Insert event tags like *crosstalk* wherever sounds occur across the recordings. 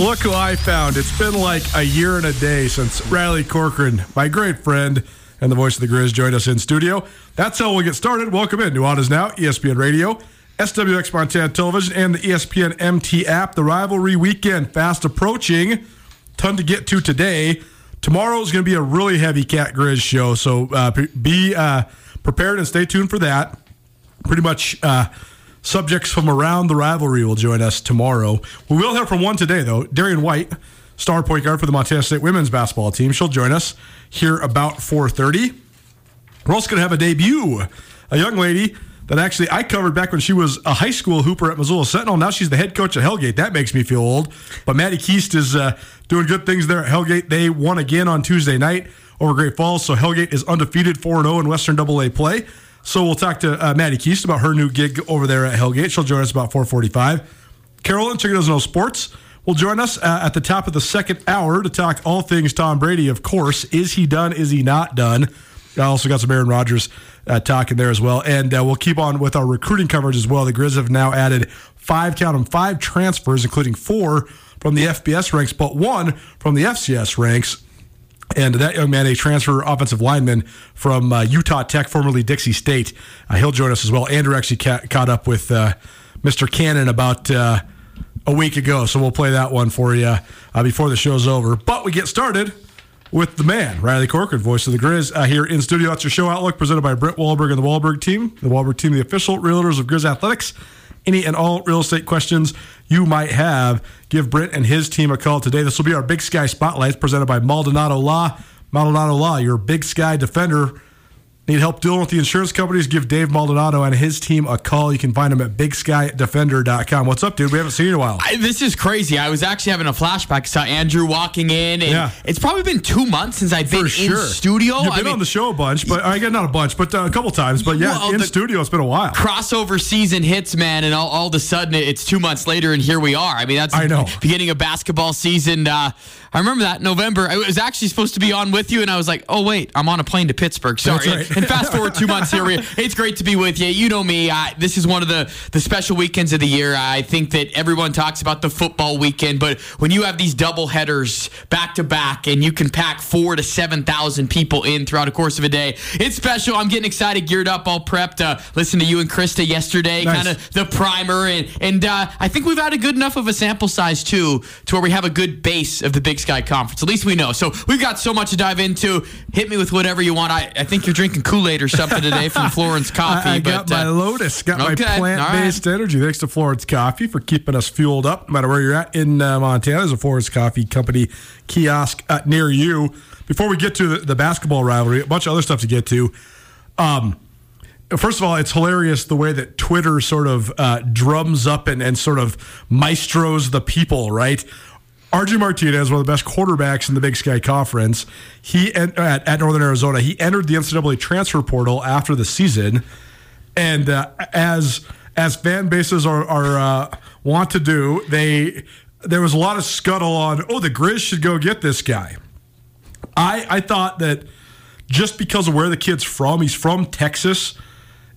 Look who I found. It's been like a year and a day since Riley Corcoran, my great friend and the voice of the Grizz, joined us in studio. That's how we'll get started. Welcome in. New Nuanez Now, ESPN Radio, SWX Montana Television, and the ESPN MT app. The rivalry weekend fast approaching. Ton to get to today. Tomorrow is going to be a really heavy Cat Grizz show, so uh, be uh, prepared and stay tuned for that. Pretty much uh, subjects from around the rivalry will join us tomorrow. We will hear from one today, though. Darian White, star point guard for the Montana State women's basketball team. She'll join us here about 4.30. We're also going to have a debut. A young lady that actually I covered back when she was a high school hooper at Missoula Sentinel. Now she's the head coach at Hellgate. That makes me feel old. But Maddie Keast is uh, doing good things there at Hellgate. They won again on Tuesday night over Great Falls. So Hellgate is undefeated 4 0 in Western AA play. So we'll talk to uh, Maddie Keast about her new gig over there at Hellgate. She'll join us about 445. Carolyn, Chicken Know Sports, will join us uh, at the top of the second hour to talk all things Tom Brady, of course. Is he done? Is he not done? I also got some Aaron Rodgers uh, talking there as well. And uh, we'll keep on with our recruiting coverage as well. The Grizz have now added five, count them, five transfers, including four from the FBS ranks, but one from the FCS ranks. And that young man, a transfer offensive lineman from uh, Utah Tech, formerly Dixie State, uh, he'll join us as well. Andrew actually ca- caught up with uh, Mr. Cannon about uh, a week ago, so we'll play that one for you uh, before the show's over. But we get started with the man, Riley Corcoran, voice of the Grizz, uh, here in studio. That's your show outlook presented by Brett Wahlberg and the Wahlberg team. The Wahlberg team, the official realtors of Grizz Athletics. Any and all real estate questions you might have, give Britt and his team a call today. This will be our Big Sky Spotlight presented by Maldonado Law. Maldonado Law, your Big Sky defender. Need help dealing with the insurance companies? Give Dave Maldonado and his team a call. You can find him at BigSkyDefender.com. What's up, dude? We haven't seen you in a while. I, this is crazy. I was actually having a flashback. I saw Andrew walking in, and Yeah. it's probably been two months since I've been sure. in studio. You've I been mean, on the show a bunch, but I get not a bunch, but uh, a couple times. But yeah, Well, in studio, it's been a while. crossover season hits, man, and all, all of a sudden it's two months later, and here we are. I mean, that's I know. beginning of basketball season. Uh, I remember that November. I was actually supposed to be on with you, and I was like, oh wait, I'm on a plane to Pittsburgh. Sorry. *laughs* And fast forward two months here. It's great to be with you. You know me. I, this is one of the the special weekends of the year. I think that everyone talks about the football weekend, but when you have these double headers back to back, and you can pack four to seven thousand people in throughout a course of a day, it's special. I'm getting excited, geared up, all prepped. Uh, listen to you and Krista yesterday, Nice. kind of the primer, and and uh, I think we've had a good enough of a sample size too, to where we have a good base of the Big Sky Conference. At least we know. So we've got so much to dive into. Hit me with whatever you want. I, I think you're drinking Kool Aid or something today from *laughs* Florence Coffee. I, I got but, my uh, Lotus, got okay, my plant-based energy. Thanks to Florence Coffee for keeping us fueled up, no matter where you're at in uh, Montana. There's a Florence Coffee Company kiosk uh, near you. Before we get to the, the basketball rivalry, a bunch of other stuff to get to. Um, first of all, it's hilarious the way that Twitter sort of uh, drums up and, and sort of maestros the people, right? RJ Martinez, one of the best quarterbacks in the Big Sky Conference, he at, at Northern Arizona, he entered the NCAA transfer portal after the season, and uh, as as fan bases are, are uh, want to do, they there was a lot of scuttle on. Oh, the Grizz should go get this guy. I I thought that just because of where the kid's from, he's from Texas,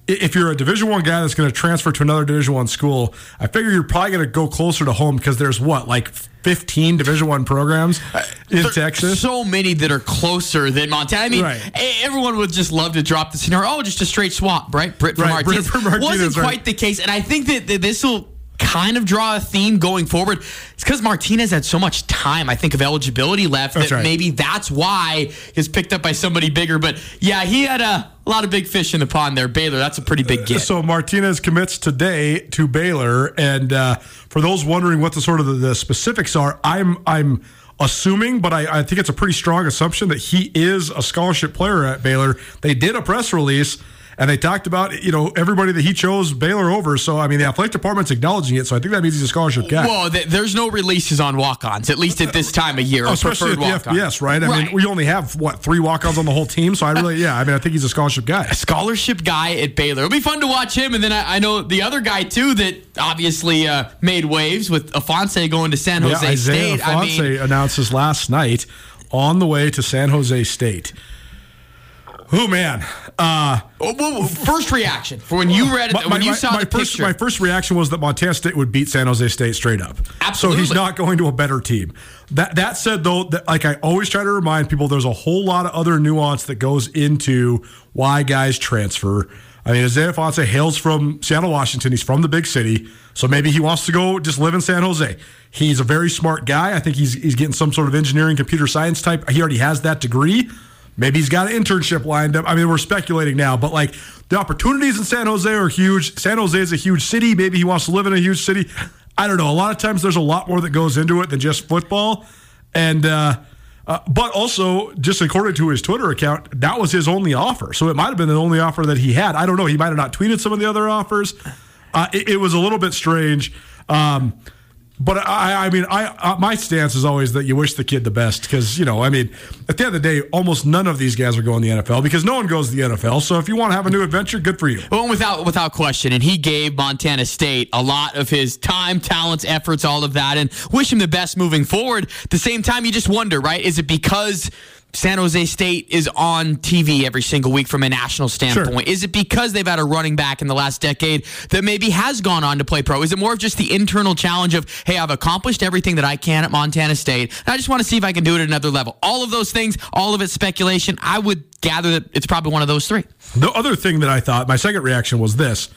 if you're a Division One guy that's going to transfer to another Division One school, I figure you're probably going to go closer to home because there's what like 15 Division One programs uh, in There- Texas. So many that are closer than Montana. I mean, Right. everyone would just love to drop the scenario. Oh, just a straight swap, right? Britt for Right, Britt Martinez. for Martinez, Wasn't right. quite the case, and I think that, that this will kind of draw a theme going forward. It's because Martinez had so much time, I think, of eligibility left That's that right. maybe that's why he's picked up by somebody bigger. But yeah, he had a, a lot of big fish in the pond there. Baylor, that's a pretty big get. So Martinez commits today to Baylor, and uh, for those wondering what the sort of the, the specifics are, I'm I'm assuming, but I, I think it's a pretty strong assumption that he is a scholarship player at Baylor. They did a press release. And they talked about, you know, everybody that he chose Baylor over. So, I mean, the athletic department's acknowledging it. So I think that means he's a scholarship guy. well, th- there's no releases on walk-ons, at least at this time of year. Oh, especially at the walk-ons. FBS, right? I Right. mean, we only have what three walk-ons on the whole team, so I really, yeah, I mean, I think he's a scholarship guy. scholarship guy at Baylor. It'll be fun to watch him. And then I, I know the other guy too that obviously uh, made waves with Ifanse going to San Jose yeah, Isaiah State. I Ifanse mean, announces last night on the way to San Jose State. Oh man, uh, oh, first reaction for when you read it, my, when you my- saw my the first, picture. my first reaction was that Montana State would beat San Jose State straight up. Absolutely. So he's not going to a better team. That that said, though, that, like I always try to remind people, there's a whole lot of other nuance that goes into why guys transfer. I mean, Isaiah Ifanse hails from Seattle, Washington. He's from the big city, so maybe he wants to go just live in San Jose. He's a very smart guy. I think he's he's getting some sort of engineering, computer science type. He already has that degree. Maybe he's got an internship lined up. I mean, we're speculating now, but like the opportunities in San Jose are huge. San Jose is a huge city. Maybe he wants to live in a huge city. I don't know. A lot of times there's a lot more that goes into it than just football. And, uh, uh, but also, just according to his Twitter account, that was his only offer. So it might have been the only offer that he had. I don't know. He might have not tweeted some of the other offers. Uh, it, it was a little bit strange. Um, but I, I mean, I, I my stance is always that you wish the kid the best because you know, I mean, at the end of the day, almost none of these guys are going to the NFL because no one goes to the NFL. So if you want to have a new adventure, good for you. Well, without without question, and he gave Montana State a lot of his time, talents, efforts, all of that, and wish him the best moving forward. At the same time, you just wonder, right? Is it because San Jose State is on TV every single week from a national standpoint? Is it because they've had a running back in the last decade that maybe has gone on to play pro? Is it more of just the internal challenge of, hey, I've accomplished everything that I can at Montana State, and I just want to see if I can do it at another level? All of those things, all of it's speculation. I would gather that it's probably one of those three. The other thing that I thought, my second reaction was this: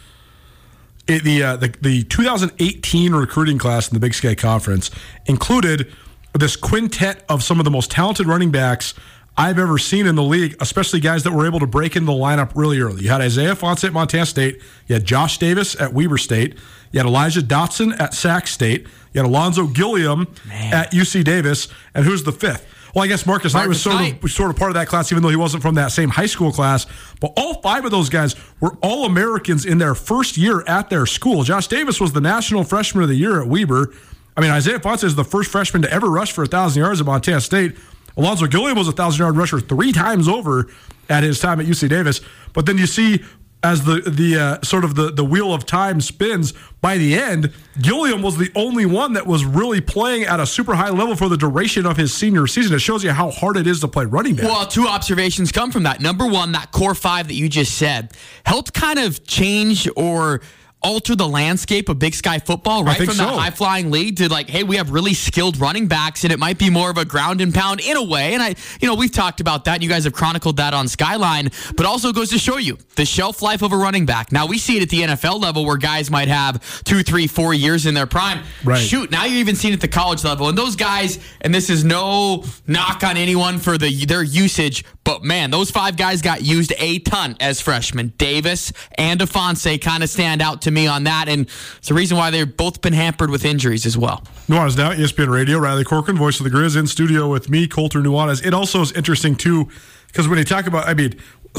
it, the, uh, the the 2018 recruiting class in the Big Sky Conference included this quintet of some of the most talented running backs I've ever seen in the league, especially guys that were able to break into the lineup really early. You had Isaiah Ifanse at Montana State, you had Josh Davis at Weber State, you had Elijah Dotson at Sac State, you had Ulonzo Gilliam at UC Davis, and who's the fifth? Well, I guess Marcus, Knight was sort Knight. of was sort of part of that class, even though he wasn't from that same high school class. But all five of those guys were all Americans in their first year at their school. Josh Davis was the National Freshman of the Year at Weber. I mean, Isaiah Ifanse is the first freshman to ever rush for a thousand yards at Montana State. Ulonzo Gilliam was a thousand yard rusher three times over at his time at UC Davis. But then you see as the the uh, sort of the the wheel of time spins, by the end, Gilliam was the only one that was really playing at a super high level for the duration of his senior season. It shows you how hard it is to play running back. Well, two observations come from that. Number one, that core five that you just said helped kind of change or alter the landscape of Big Sky football, right? From so. that high flying league to like, hey, we have really skilled running backs, and it might be more of a ground and pound in a way. And I, you know, we've talked about that. You guys have chronicled that on Skyline, but also goes to show you the shelf life of a running back. Now we see it at the NFL level where guys might have two, three, four years in their prime. Right. Shoot, now you're even seeing it at the college level, and those guys. And this is no knock on anyone for the their usage, but man, those five guys got used a ton as freshmen. Davis and Ifanse kind of stand out to me on that, and it's the reason why they've both been hampered with injuries as well. Nuanez now, ESPN Radio. Riley Corcoran, voice of the Grizz, in studio with me, Colter Nuanez. It also is interesting too, because when you talk about, I mean,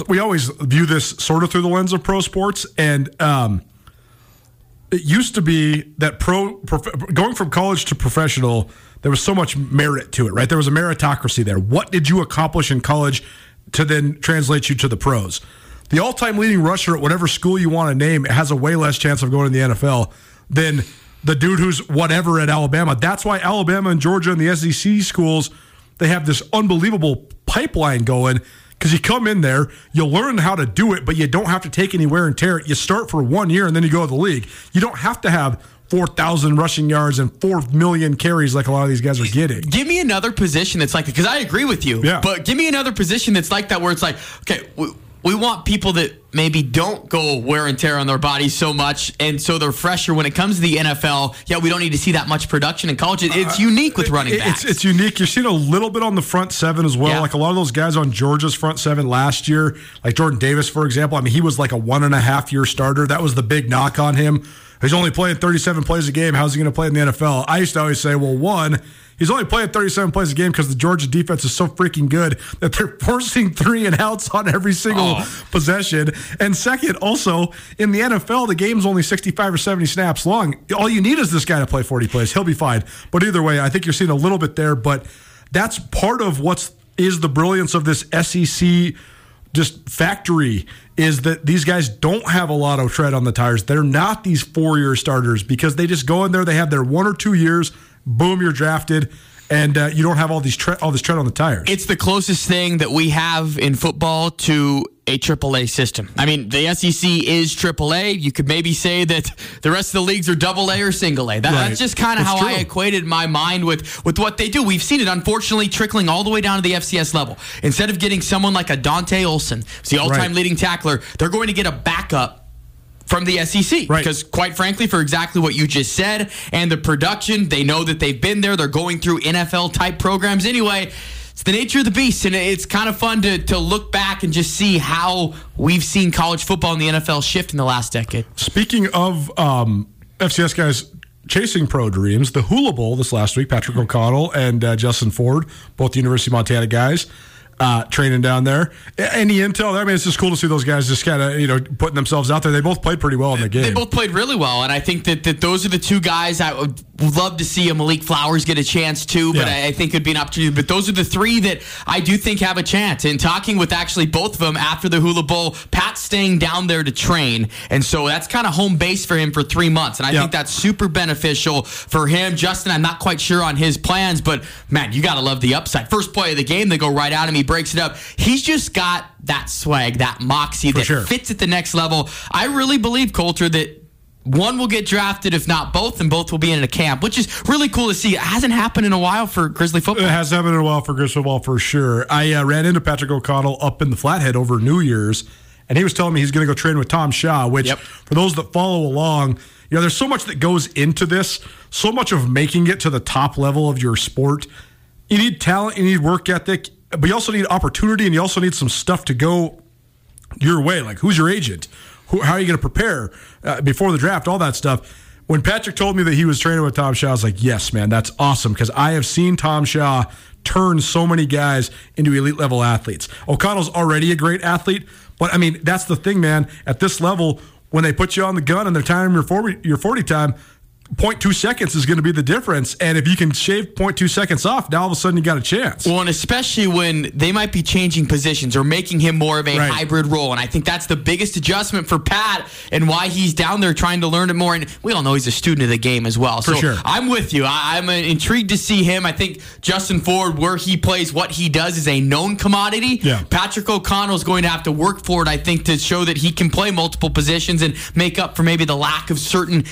we always view this sort of through the lens of pro sports, and um, it used to be that pro prof- going from college to professional, there was so much merit to it, right? There was a meritocracy there. What did you accomplish in college to then translate you to the pros? The all-time leading rusher at whatever school you want to name has a way less chance of going to the NFL than the dude who's whatever at Alabama. That's why Alabama and Georgia and the SEC schools they have this unbelievable pipeline going because you come in there, you learn how to do it, but you don't have to take any wear and tear. You start for one year and then you go to the league. You don't have to have 4,000 rushing yards and 4 million carries like a lot of these guys are getting. Give me another position that's like that because I agree with you. Yeah. But give me another position that's like that where it's like, okay, we, we want people that maybe don't go wear and tear on their bodies so much, and so they're fresher when it comes to the NFL. Yeah, we don't need to see that much production in college. It- It's uh, unique with running backs. It's, it's unique. You're seeing a little bit on the front seven as well. Yeah. Like a lot of those guys on Georgia's front seven last year, like Jordan Davis, for example. I mean, he was like a one and a half year starter. That was the big knock on him. He's only playing 37 plays a game. How's he going to play in the NFL? I used to always say, well, one, he's only playing 37 plays a game because the Georgia defense is so freaking good that they're *laughs* forcing three and outs on every single Oh. possession. And second, also in the NFL, the game's only 65 or 70 snaps long. All you need is this guy to play 40 plays. He'll be fine. But either way, I think you're seeing a little bit there. But that's part of what's is the brilliance of this SEC just factory is that these guys don't have a lot of tread on the tires. They're not these four year starters because they just go in there. They have their one or two years. Boom, you're drafted, and uh, you don't have all these tre- all this tread on the tires. It's the closest thing that we have in football to a AAA system. I mean, the SEC is AAA. You could maybe say that the rest of the leagues are double A or single A. That, Right. That's just kind of how I equated my mind with, with what they do. We've seen it, unfortunately, trickling all the way down to the FCS level. Instead of getting someone like a Dante Olson, the all time Right. leading tackler, they're going to get a backup from the SEC. Right. Because, quite frankly, for exactly what you just said and the production, they know that they've been there. They're going through NFL type programs anyway. It's the nature of the beast, and it's kind of fun to, to look back and just see how we've seen college football and the NFL shift in the last decade. Speaking of um, FCS guys chasing pro dreams, the Hula Bowl this last week, Patrick O'Connell and uh, Justin Ford, both University of Montana guys, uh, training down there. Any intel? there? I mean, it's just cool to see those guys just kind of you know putting themselves out there. They both played pretty well in the game. They both played really well, and I think that, that those are the two guys I would love to see a Malik Flowers get a chance too, but Yeah. I, I think it'd be an opportunity. But those are the three that I do think have a chance. And talking with actually both of them after the Hula Bowl, Pat's staying down there to train, and so that's kind of home base for him for three months, and I Yeah. think that's super beneficial for him. Justin, I'm not quite sure on his plans, but man, you got to love the upside. First play of the game, they go right at him, he breaks it up. He's just got that swag, that moxie that sure. fits at the next level. I really believe, Colter, that one will get drafted, if not both, and both will be in a camp, which is really cool to see. It hasn't happened in a while for Grizzly football. It has happened in a while for Grizzly football for sure. I uh, ran into Patrick O'Connell up in the Flathead over New Year's, and he was telling me he's going to go train with Tom Shaw. Which, Yep. for those that follow along, you know, there's so much that goes into this. So much of making it to the top level of your sport. You need talent, you need work ethic, but you also need opportunity, and you also need some stuff to go your way. Like, who's your agent? Who, how are you going to prepare uh, before the draft? All that stuff. When Patrick told me that he was training with Tom Shaw, I was like, yes, man, that's awesome because I have seen Tom Shaw turn so many guys into elite level athletes. O'Connell's already a great athlete, but I mean, that's the thing, man. At this level, when they put you on the gun and they're timing your 40, your 40 time, 0.2 seconds is going to be the difference. And if you can shave 0.2 seconds off, now all of a sudden you got a chance. Well, and especially when they might be changing positions or making him more of a Right. hybrid role. And I think that's the biggest adjustment for Pat and why he's down there trying to learn it more. And we all know he's a student of the game as well. For so sure. I'm with you. I, I'm uh, intrigued to see him. I think Justin Ford, where he plays, what he does is a known commodity. Yeah. Patrick O'Connell is going to have to work for it, I think, to show that he can play multiple positions and make up for maybe the lack of certain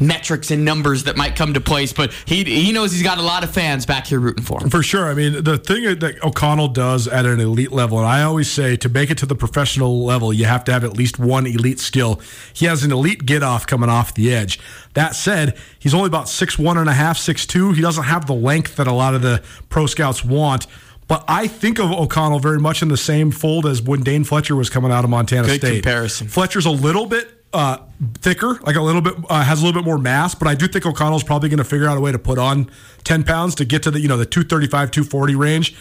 metrics and numbers that might come to place. But he he knows he's got a lot of fans back here rooting for him. For sure. I mean, the thing that O'Connell does at an elite level, and I always say to make it to the professional level, you have to have at least one elite skill. He has an elite get off coming off the edge. That said, he's only about six one and a half, six two. He doesn't have the length that a lot of the pro scouts want. But I think of O'Connell very much in the same fold as when Dane Fletcher was coming out of Montana Good State. comparison. Fletcher's a little bit uh, thicker, like a little bit uh, has a little bit more mass, but I do think O'Connell's probably going to figure out a way to put on ten pounds to get to the you know the 235, 240 range.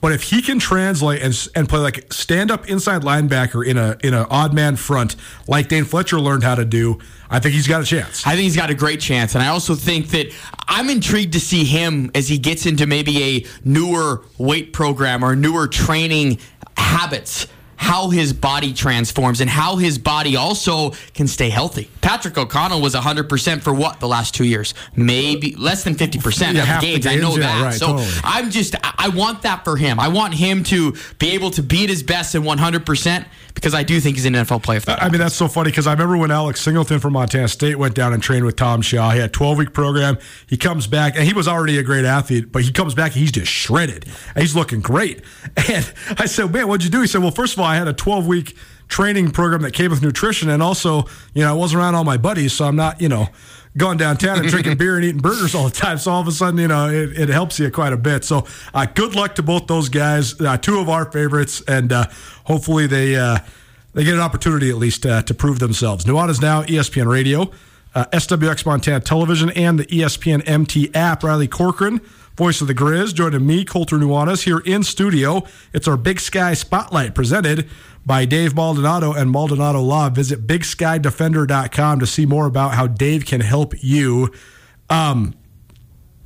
But if he can translate and and play like stand up inside linebacker in a in an odd man front like Dane Fletcher learned how to do, I think he's got a chance. I think he's got a great chance. And I also think that I'm intrigued to see him as he gets into maybe a newer weight program or newer training habits. How his body transforms and how his body also can stay healthy. Patrick O'Connell was 100% for what the last two years? Maybe less than 50% Yeah, of the the games. I know yeah, that. right, so totally. I'm just, I I want that for him. I want him to be able to be at his best in 100% because I do think he's an NFL player. I mean, that's so funny because I remember when Alex Singleton from Montana State went down and trained with Tom Shaw. He had a 12 week program. He comes back, and he was already a great athlete, but he comes back and he's just shredded. And he's looking great. *laughs* And I said, Man, what'd you do? He said, Well, first of all, I had a 12 week training program that came with nutrition. And also, you know, I wasn't around all my buddies, so I'm not, you know, going downtown and drinking *laughs* beer and eating burgers all the time. So all of a sudden, you know, it, it helps you quite a bit. So uh, good luck to both those guys, uh, two of our favorites, and uh, hopefully they uh, they get an opportunity at least uh, to prove themselves. Nuanez Now, ESPN Radio, uh, SWX Montana Television, and the ESPN MT app. Riley Corcoran, voice of the Grizz, joining me, Colter Nuanez, here in studio. It's our Big Sky Spotlight presented by Dave Maldonado and Maldonado Law. Visit BigSkyDefender.com to see more about how Dave can help you. Um,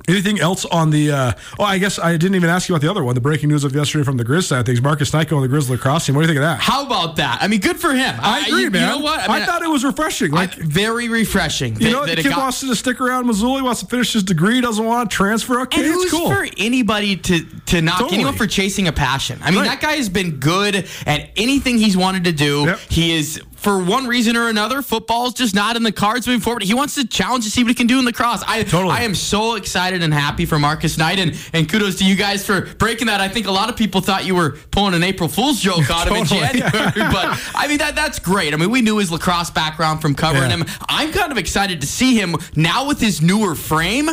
Anything else on the? Uh, oh, I guess I didn't even ask you about the other one. The breaking news of yesterday from the Grizz side of things. Marcus Nyko on the Grizz lacrosse team. What do you think of that? How about that? I mean, good for him. I agree, you, man. You know what? I, mean, thought it was refreshing. Like, I- very refreshing. you that- know, that the kid got- wants to stick around Missoula. He wants to finish his degree. Doesn't want to transfer. Okay, And it's who's cool. for anybody to to knock Totally. anyone for chasing a passion? I mean, Right. that guy has been good at anything he's wanted to do. Yep. He is, for one reason or another, football's just not in the cards moving forward. He wants to challenge to see what he can do in lacrosse. I Totally. I am so excited and happy for Marcus Knight, and, and kudos to you guys for breaking that. I think a lot of people thought you were pulling an April Fool's joke *laughs* on him in January, but I mean that that's great. I mean, we knew his lacrosse background from covering Yeah. him. I'm kind of excited to see him now with his newer frame,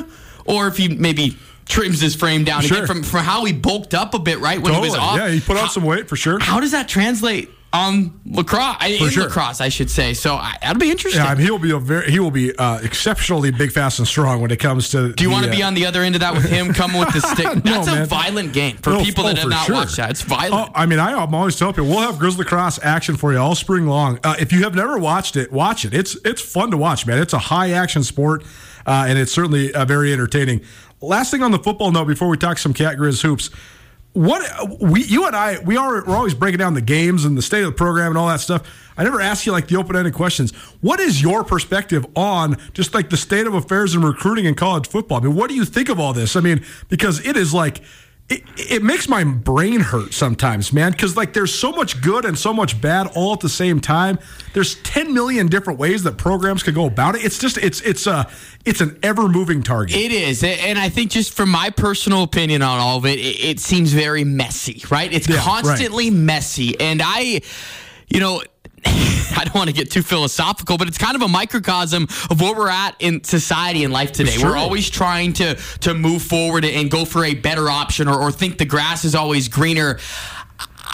or if he maybe trims his frame down Sure. again from, from how he bulked up a bit, right? When Totally. he was off. Yeah, he put on some weight for sure. How does that translate on lacrosse? I- in sure. lacrosse, I should say. So I, that'll be interesting. Yeah, I mean, he'll be a very he will be uh, exceptionally big, fast, and strong when it comes to. do you want to be on the other end of that with him coming with the *laughs* stick? That's a man. violent game for No, people oh, that have not sure. watched that. It's violent. Oh, I mean, I, I'm always telling people we'll have Grizzly Cross action for you all spring long. Uh, if you have never watched it, watch it. It's it's fun to watch, man. It's a high action sport, uh, and it's certainly uh, very entertaining. Last thing on the football note before we talk some Cat Grizz hoops. What we you and I we are we're always breaking down the games and the state of the program and all that stuff. I never ask you like the open ended questions. What is your perspective on just like the state of affairs in recruiting in college football? I mean, what do you think of all this? I mean, because it is like it, it makes my brain hurt sometimes, man. Because like there's so much good and so much bad all at the same time. There's 10 million different ways that programs could go about it. It's just it's it's a it's an ever moving target. It is, and I think just from my personal opinion on all of it, it, it seems very messy, right? It's Yeah, right. constantly messy, and I, you know. *laughs* I don't want to get too philosophical, but it's kind of a microcosm of where we're at in society and life today. Sure. We're always trying to to move forward and go for a better option or, or think the grass is always greener.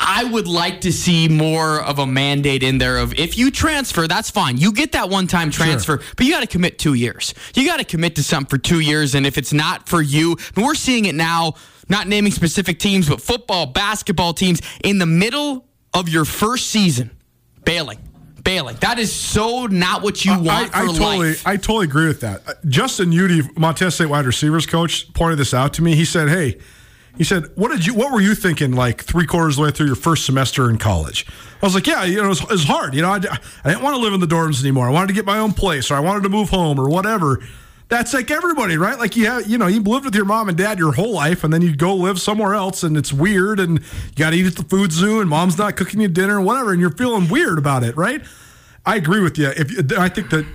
I would like to see more of a mandate in there of if you transfer, that's fine. You get that one time transfer, but you got to commit two years. You got to commit to something for two years. And if it's not for you, and we're seeing it now, not naming specific teams, but football, basketball teams in the middle of your first season, bailing. Bailing. That is so not what you want I, I for totally, life. I totally agree with that. Uh, Justin Udy, Montana State wide receivers coach, pointed this out to me. He said, "Hey, he said, what did you, what were you thinking like three quarters of the way through your first semester in college?" I was like, "Yeah, you know, it was, it was hard. You know, I, I didn't want to live in the dorms anymore. I wanted to get my own place, or I wanted to move home, or whatever." That's like everybody, right? Like you have, you know, you lived with your mom and dad your whole life, and then you go live somewhere else, and it's weird, and you got to eat at the food zoo, and mom's not cooking you dinner, whatever, and you're feeling weird about it, right? I agree with you. If I think that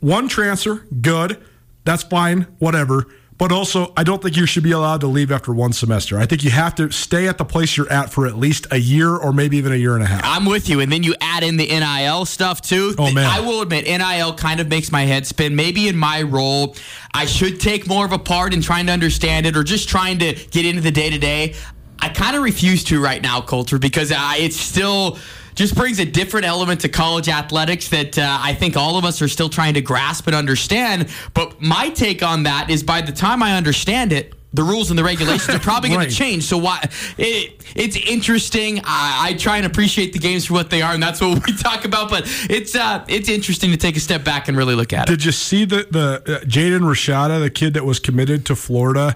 one transfer, good, that's fine, whatever. But also, I don't think you should be allowed to leave after one semester. I think you have to stay at the place you're at for at least a year or maybe even a year and a half. I'm with you. And then you add in the NIL stuff too. Oh, man. I will admit, NIL kind of makes my head spin. Maybe in my role, I should take more of a part in trying to understand it or just trying to get into the day to day. I kind of refuse to right now, Colter, because I, it's still just brings a different element to college athletics that uh, I think all of us are still trying to grasp and understand. But my take on that is by the time I understand it, the rules and the regulations are probably *laughs* going Right. to change. So why it, it's interesting. I, I try and appreciate the games for what they are, and that's what we *laughs* talk about. But it's uh, it's interesting to take a step back and really look at it. Did you see the the uh, Jaden Rashada, the kid that was committed to Florida?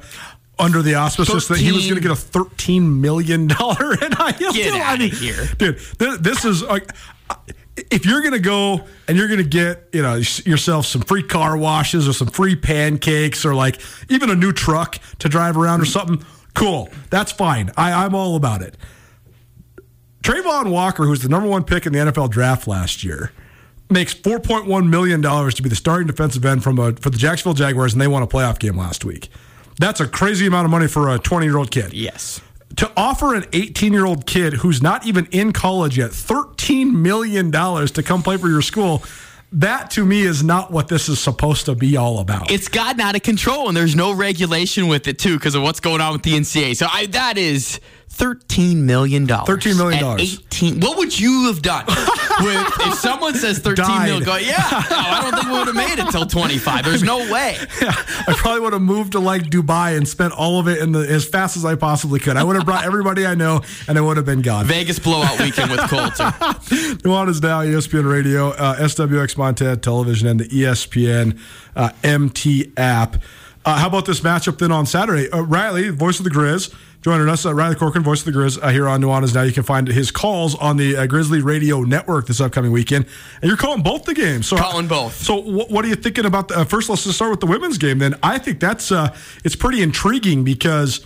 Under the auspices that he was going to get a thirteen million dollar *laughs* NIL Get deal. Outta mean, here. dude. th- This is like. If you're gonna go and you're gonna get you know yourself some free car washes or some free pancakes or like even a new truck to drive around or something, cool. That's fine. I, I'm all about it. Travon Walker, who's the number one pick in the NFL draft last year, makes four point one million dollars to be the starting defensive end from a, for the Jacksonville Jaguars, and they won a playoff game last week. That's a crazy amount of money for a twenty year old kid. Yes. To offer an eighteen year old kid who's not even in college yet thirteen million dollars to come play for your school. That to me is not what this is supposed to be all about. It's gotten out of control, and there's no regulation with it too because of what's going on with the NCAA. So I, that is thirteen million dollars. $13 million. Eighteen. What would you have done *laughs* with, if someone says thirteen Died. million? Go, yeah. No, I don't think we would have made it till twenty five. There's no way. *laughs* Yeah, I probably would have moved to like Dubai and spent all of it in the as fast as I possibly could. I would have brought everybody I know, and I would have been gone. Vegas blowout weekend with Colton. *laughs* is now ESPN Radio, uh, SWX Montana Television, and the ESPN uh, MT app. Uh, how about this matchup then on Saturday? Uh, Riley, voice of the Grizz, joining us. Uh, Riley Corcoran, voice of the Grizz, uh, here on Nuanez now. You can find his calls on the uh, Grizzly Radio Network this upcoming weekend, and you're calling both the games. So Calling both. So wh- what are you thinking about? The, uh, first, let's just start with the women's game. Then I think that's uh, it's pretty intriguing because.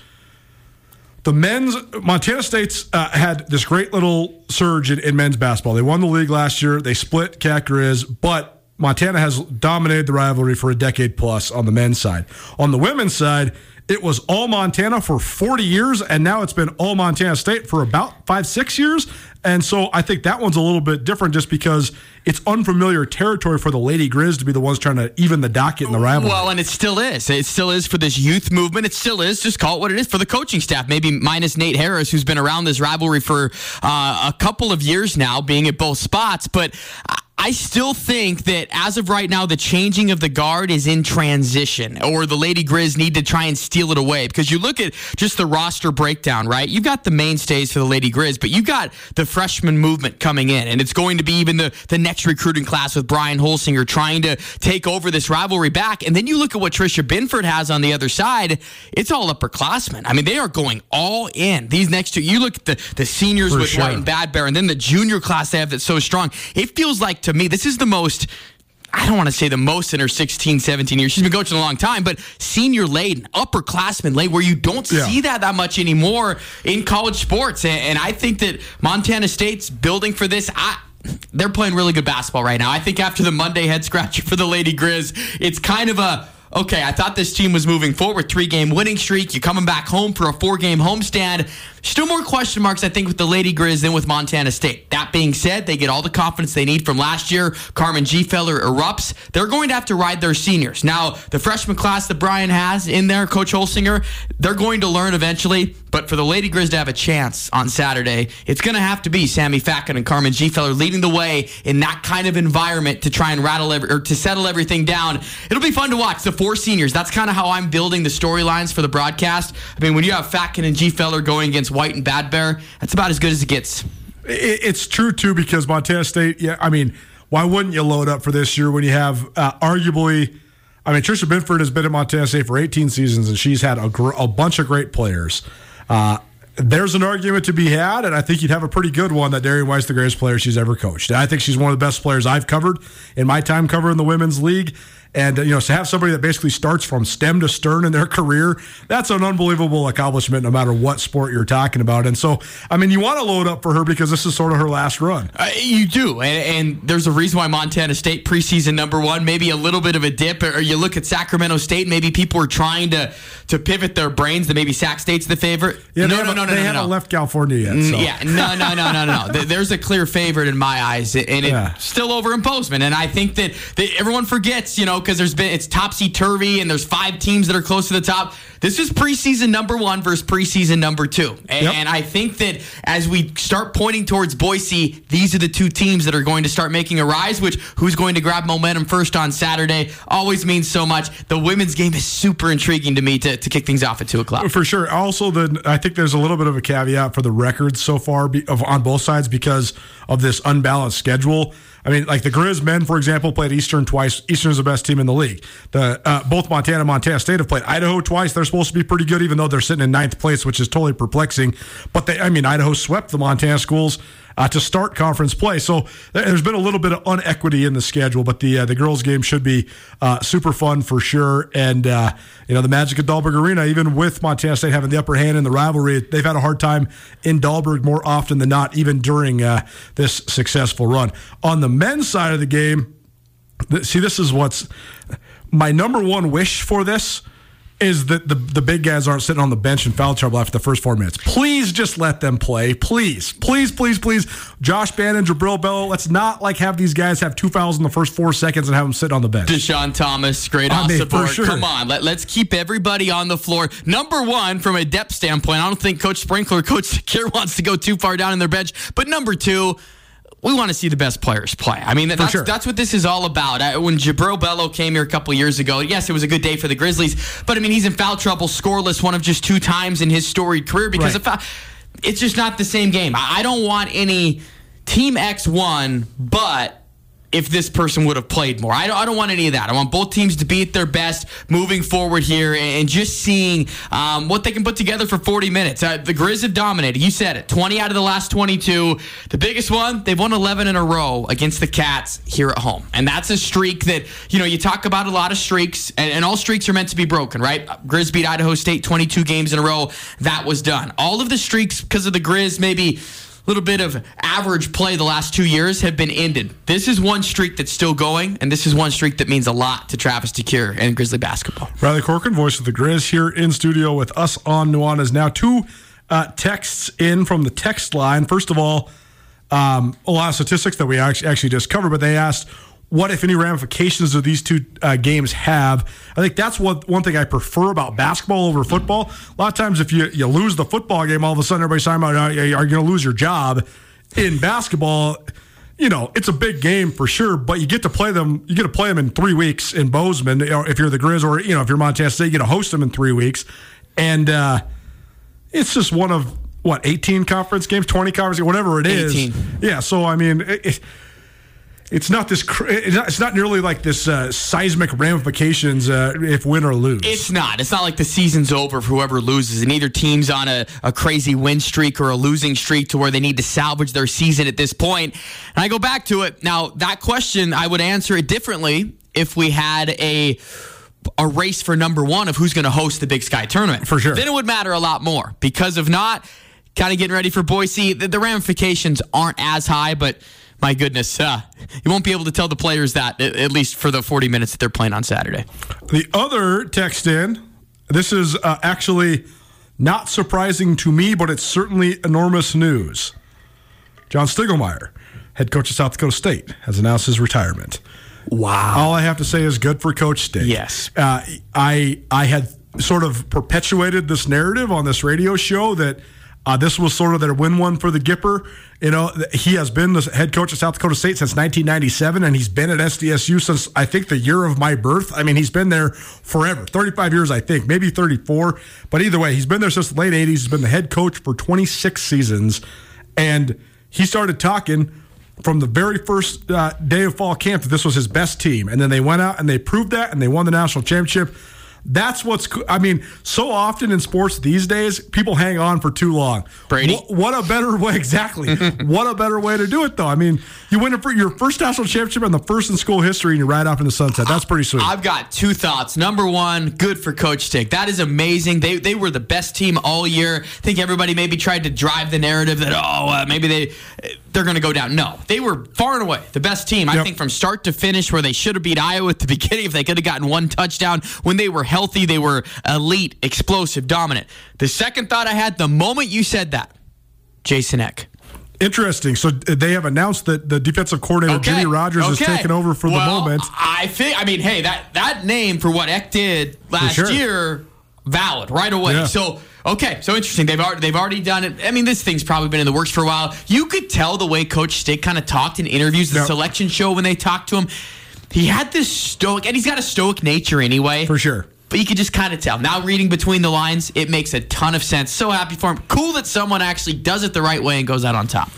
The men's Montana State's uh, had this great little surge in, in men's basketball. They won the league last year. They split Cat Grizz, but Montana has dominated the rivalry for a decade plus on the men's side. On the women's side, it was all Montana for 40 years, and now it's been all Montana State for about five, six years. And so I think that one's a little bit different just because it's unfamiliar territory for the Lady Grizz to be the ones trying to even the docket in the rivalry. Well, and it still is. It still is for this youth movement. It still is. Just call it what it is for the coaching staff. Maybe minus Nate Harris, who's been around this rivalry for uh, a couple of years now, being at both spots. But I- I still think that as of right now, the changing of the guard is in transition, or the Lady Grizz need to try and steal it away. Because you look at just the roster breakdown, right? You've got the mainstays for the Lady Grizz, but you've got the freshman movement coming in, and it's going to be even the, the next recruiting class with Brian Holsinger trying to take over this rivalry back. And then you look at what Tricia Binford has on the other side, it's all upperclassmen. I mean, they are going all in. These next two, you look at the, the seniors For with sure. White and Bad Bear, and then the junior class they have that's so strong. It feels like to me, this is the most. I don't want to say the most in her 16, 17 years. She's been coaching a long time, but senior laden, upperclassmen laden, where you don't Yeah. see that that much anymore in college sports. And, and I think that Montana State's building for this. I, they're playing really good basketball right now. I think after the Monday head scratcher for the Lady Grizz, it's kind of a okay. I thought this team was moving forward, three game winning streak. You're coming back home for a four game homestand. Still more question marks, I think, with the Lady Grizz than with Montana State. That being said, they get all the confidence they need from last year. Carmen Gfeller erupts. They're going to have to ride their seniors. Now, the freshman class that Brian has in there, Coach Holsinger, they're going to learn eventually. But for the Lady Grizz to have a chance on Saturday, it's going to have to be Sammy Fatkin and Carmen Gfeller leading the way in that kind of environment to try and rattle every, or to settle everything down. It'll be fun to watch. The four seniors. That's kind of how I'm building the storylines for the broadcast. I mean, when you have Fatkin and Gfeller going against White and Bad Bear, that's about as good as it gets. It's true too because Montana State. Yeah, I mean, why wouldn't you load up for this year when you have uh, arguably? I mean, Tricia Binford has been at Montana State for 18 seasons, and she's had a, gr- a bunch of great players. Uh, there's an argument to be had, and I think you'd have a pretty good one that Darian White's the greatest player she's ever coached. I think she's one of the best players I've covered in my time covering the women's league. And uh, you know, to have somebody that basically starts from stem to stern in their career, that's an unbelievable accomplishment, no matter what sport you're talking about. And so, I mean, you want to load up for her because this is sort of her last run. Uh, you do, and, and there's a reason why Montana State preseason number one, maybe a little bit of a dip, or you look at Sacramento State, maybe people are trying to to pivot their brains that maybe Sac State's the favorite. Yeah, no, no, no, no, they no, haven't no. left California yet. So. Mm, Yeah, no, no, no, no, no. *laughs* Th- There's a clear favorite in my eyes, and it's Yeah. still over in Bozeman. And I think that, that everyone forgets, you know, because there's been it's topsy turvy, and there's five teams that are close to the top. This is preseason number one versus preseason number two, and, Yep. and I think that as we start pointing towards Boise, these are the two teams that are going to start making a rise. Which who's going to grab momentum first on Saturday always means so much. The women's game is super intriguing to me to, to kick things off at two o'clock. For sure. Also, then I think there's a little bit of a caveat for the records so far be, of, on both sides because of this unbalanced schedule. I mean, like the Grizz men, for example, played Eastern twice. Eastern is the best team in the league. The uh, both Montana and Montana State have played Idaho twice. They're supposed to be pretty good, even though they're sitting in ninth place, which is totally perplexing. But they, I mean, Idaho swept the Montana schools uh, to start conference play. So there's been a little bit of unequity in the schedule, but the uh, the girls' game should be uh, super fun for sure. And uh, you know the Magic of Dahlberg Arena, even with Montana State having the upper hand in the rivalry, they've had a hard time in Dahlberg more often than not, even during uh, this successful run. On the men's side of the game, see, this is what's my number one wish for this is that the, the big guys aren't sitting on the bench in foul trouble after the first four minutes. Please just let them play. Please, please, please, please. Josh Bannan, Jubrile Belo, let's not like have these guys have two fouls in the first four seconds and have them sit on the bench. Deshaun Thomas, great I off mean, the sure. Come on, let, let's keep everybody on the floor. Number one, from a depth standpoint, I don't think Coach Sprinkler, *laughs* Coach DeCuire wants to go too far down in their bench. But number two, we want to see the best players play. I mean, that's, sure. that's what this is all about. I, when Jubrile Belo came here a couple years ago, yes, it was a good day for the Grizzlies, but I mean, he's in foul trouble, scoreless, one of just two times in his storied career because Right. of foul. It's just not the same game. I, I don't want any Team X won, but if this person would have played more. I don't, I don't want any of that. I want both teams to be at their best moving forward here and, just seeing um, what they can put together for 40 minutes. Uh, the Grizz have dominated. You said it. 20 out of the last 22. The biggest one, they've won 11 in a row against the Cats here at home. And that's a streak that, you know, you talk about a lot of streaks, and, and all streaks are meant to be broken, right? Grizz beat Idaho State 22 games in a row. That was done. All of the streaks, because of the Grizz, maybe little bit of average play the last two years have been ended. This is one streak that's still going, and this is one streak that means a lot to Travis DeCuire and Grizzly basketball. Riley Corcoran, voice of the Grizz, here in studio with us on Nuanez now. Two uh, texts in from the text line. First of all, um, a lot of statistics that we actually, actually just covered, but they asked, what, if any, ramifications do these two uh, games have? I think that's what one thing I prefer about basketball over football. A lot of times, if you, you lose the football game, all of a sudden everybody's talking about are you going to lose your job? In basketball, you know, it's a big game for sure, but you get to play them. You get to play them in three weeks in Bozeman. If you're the Grizz, or you know, if you're Montana State, you get to host them in three weeks, and uh, it's just one of what 18 conference games, 20 conference, whatever it is. 18. Yeah. So I mean, it, it, it's not this. cr- It's not, it's not nearly like this uh, seismic ramifications uh, if win or lose. It's not. It's not like the season's over for whoever loses, and either team's on a, a crazy win streak or a losing streak to where they need to salvage their season at this point. And I go back to it. Now, that question, I would answer it differently if we had a a race for number one of who's going to host the Big Sky tournament. For sure. Then it would matter a lot more because if not, kind of getting ready for Boise, the, the ramifications aren't as high, but my goodness, uh, you won't be able to tell the players that, at, least for the 40 minutes that they're playing on Saturday. The other text in, this is uh, actually not surprising to me, but it's certainly enormous news. John Stiegelmeier, head coach of South Dakota State, has announced his retirement. Wow. All I have to say is good for Coach State. Yes. Uh, I I had sort of perpetuated this narrative on this radio show that uh, this was sort of their win one for the Gipper. You know, he has been the head coach of South Dakota State since 1997, and he's been at SDSU since I think the year of my birth. I mean, he's been there forever 35 years, I think, maybe 34. But either way, he's been there since the late 80s. He's been the head coach for 26 seasons. And he started talking from the very first uh, day of fall camp that this was his best team. And then they went out and they proved that and they won the national championship. That's what's, co- I mean, so often in sports these days, people hang on for too long. Brady? Wh- what a better way, *laughs* exactly. *laughs* what a better way to do it, though. I mean, you win for your first national championship and the first in school history, and you ride off in the sunset. That's pretty sweet. I've got two thoughts. Number one, good for Coach Stig. That is amazing. They they were the best team all year. I think everybody maybe tried to drive the narrative that oh uh, maybe they they're going to go down. No, they were far and away the best team. I Yep. think from start to finish, where they should have beat Iowa at the *laughs* beginning if they could have gotten one touchdown. When they were healthy, they were elite, explosive, dominant. The second thought I had the moment you said that, Jason Eck. Interesting. So uh, they have announced that the defensive coordinator, Jimmy Rogers, is okay. taking over for the moment. I think. I mean, hey, that that name for what Eck did last sure. year, valid right away. Yeah. So. Okay, so interesting. They've already they've already done it. I mean, this thing's probably been in the works for a while. You could tell the way Coach Stig kind of talked in interviews, the Yep. selection show when they talked to him. He had this stoic, and he's got a stoic nature anyway. For sure. But you could just kind of tell. Now, reading between the lines, it makes a ton of sense. So happy for him. Cool that someone actually does it the right way and goes out on top.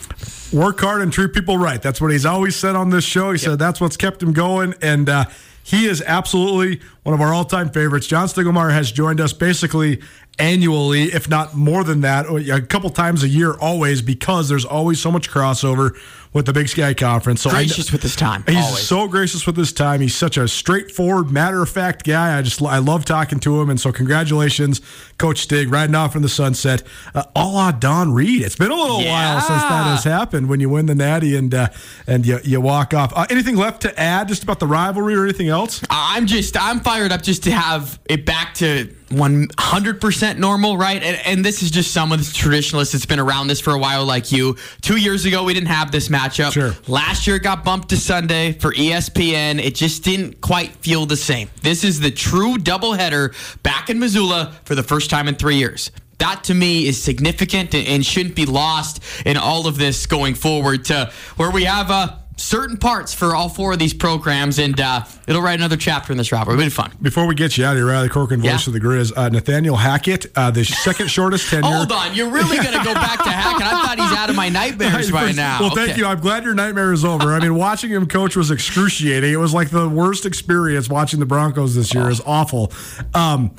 Work hard and treat people right. That's what he's always said on this show. He yep. said that's what's kept him going. And uh, he is absolutely one of our all time favorites. John Stiegelmeier has joined us basically annually, if not more than that, a couple times a year, always, because there's always so much crossover with the Big Sky Conference. So gracious I, with his time. He's always. so gracious with his time. He's such a straightforward, matter of fact guy. I just I love talking to him. And so congratulations, Coach Stig, riding off in the sunset. Uh, a la Don Read. It's been a little yeah. while since that has happened when you win the Natty and uh, and you, you walk off. Uh, anything left to add just about the rivalry or anything else? I'm just I'm fired up just to have it back to 100% normal, right? And, and, this is just some of the traditionalists that's been around this for a while, like you. Two years ago, we didn't have this matchup. Sure. Last year, it got bumped to Sunday for ESPN. It just didn't quite feel the same. This is the true doubleheader back in Missoula for the first time in three years that to me is significant and shouldn't be lost in all of this going forward to where we have a certain parts for all four of these programs, and uh, it'll write another chapter in this rivalry. It'll be fun. Before we get you out of here, Riley Corcoran, voice yeah. of the Grizz, uh, Nathaniel Hackett, uh, the second shortest *laughs* tenure. Hold on, you're really going to go back to Hackett? I thought he's out of my nightmares *laughs* by now. Well, thank okay. you. I'm glad your nightmare is over. I mean, watching him coach was excruciating. It was like the worst experience watching the Broncos this year. Oh. is awful. Um,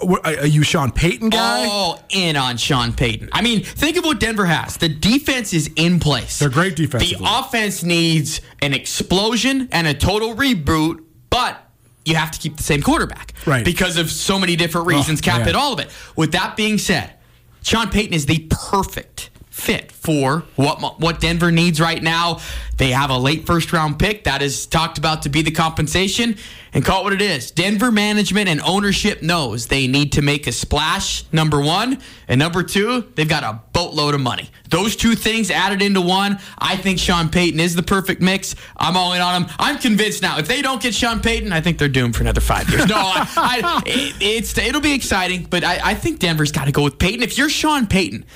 are you Sean Payton guy? All in on Sean Payton. I mean, think of what Denver has. The defense is in place. They're great defense. The offense needs an explosion and a total reboot, but you have to keep the same quarterback. Right. Because of so many different reasons. Oh, Cap yeah. it, all of it. With that being said, Sean Payton is the perfect fit for what what Denver needs right now. They have a late first round pick that is talked about to be the compensation and call it what it is. Denver management and ownership knows they need to make a splash, number 1, and number 2, they've got a boatload of money. Those two things added into one, I think Sean Payton is the perfect mix. I'm all in on him. I'm convinced now. If they don't get Sean Payton, I think they're doomed for another 5 years. No, I, I, *laughs* it, it's it'll be exciting, but I, I think Denver's got to go with Payton. If you're Sean Payton,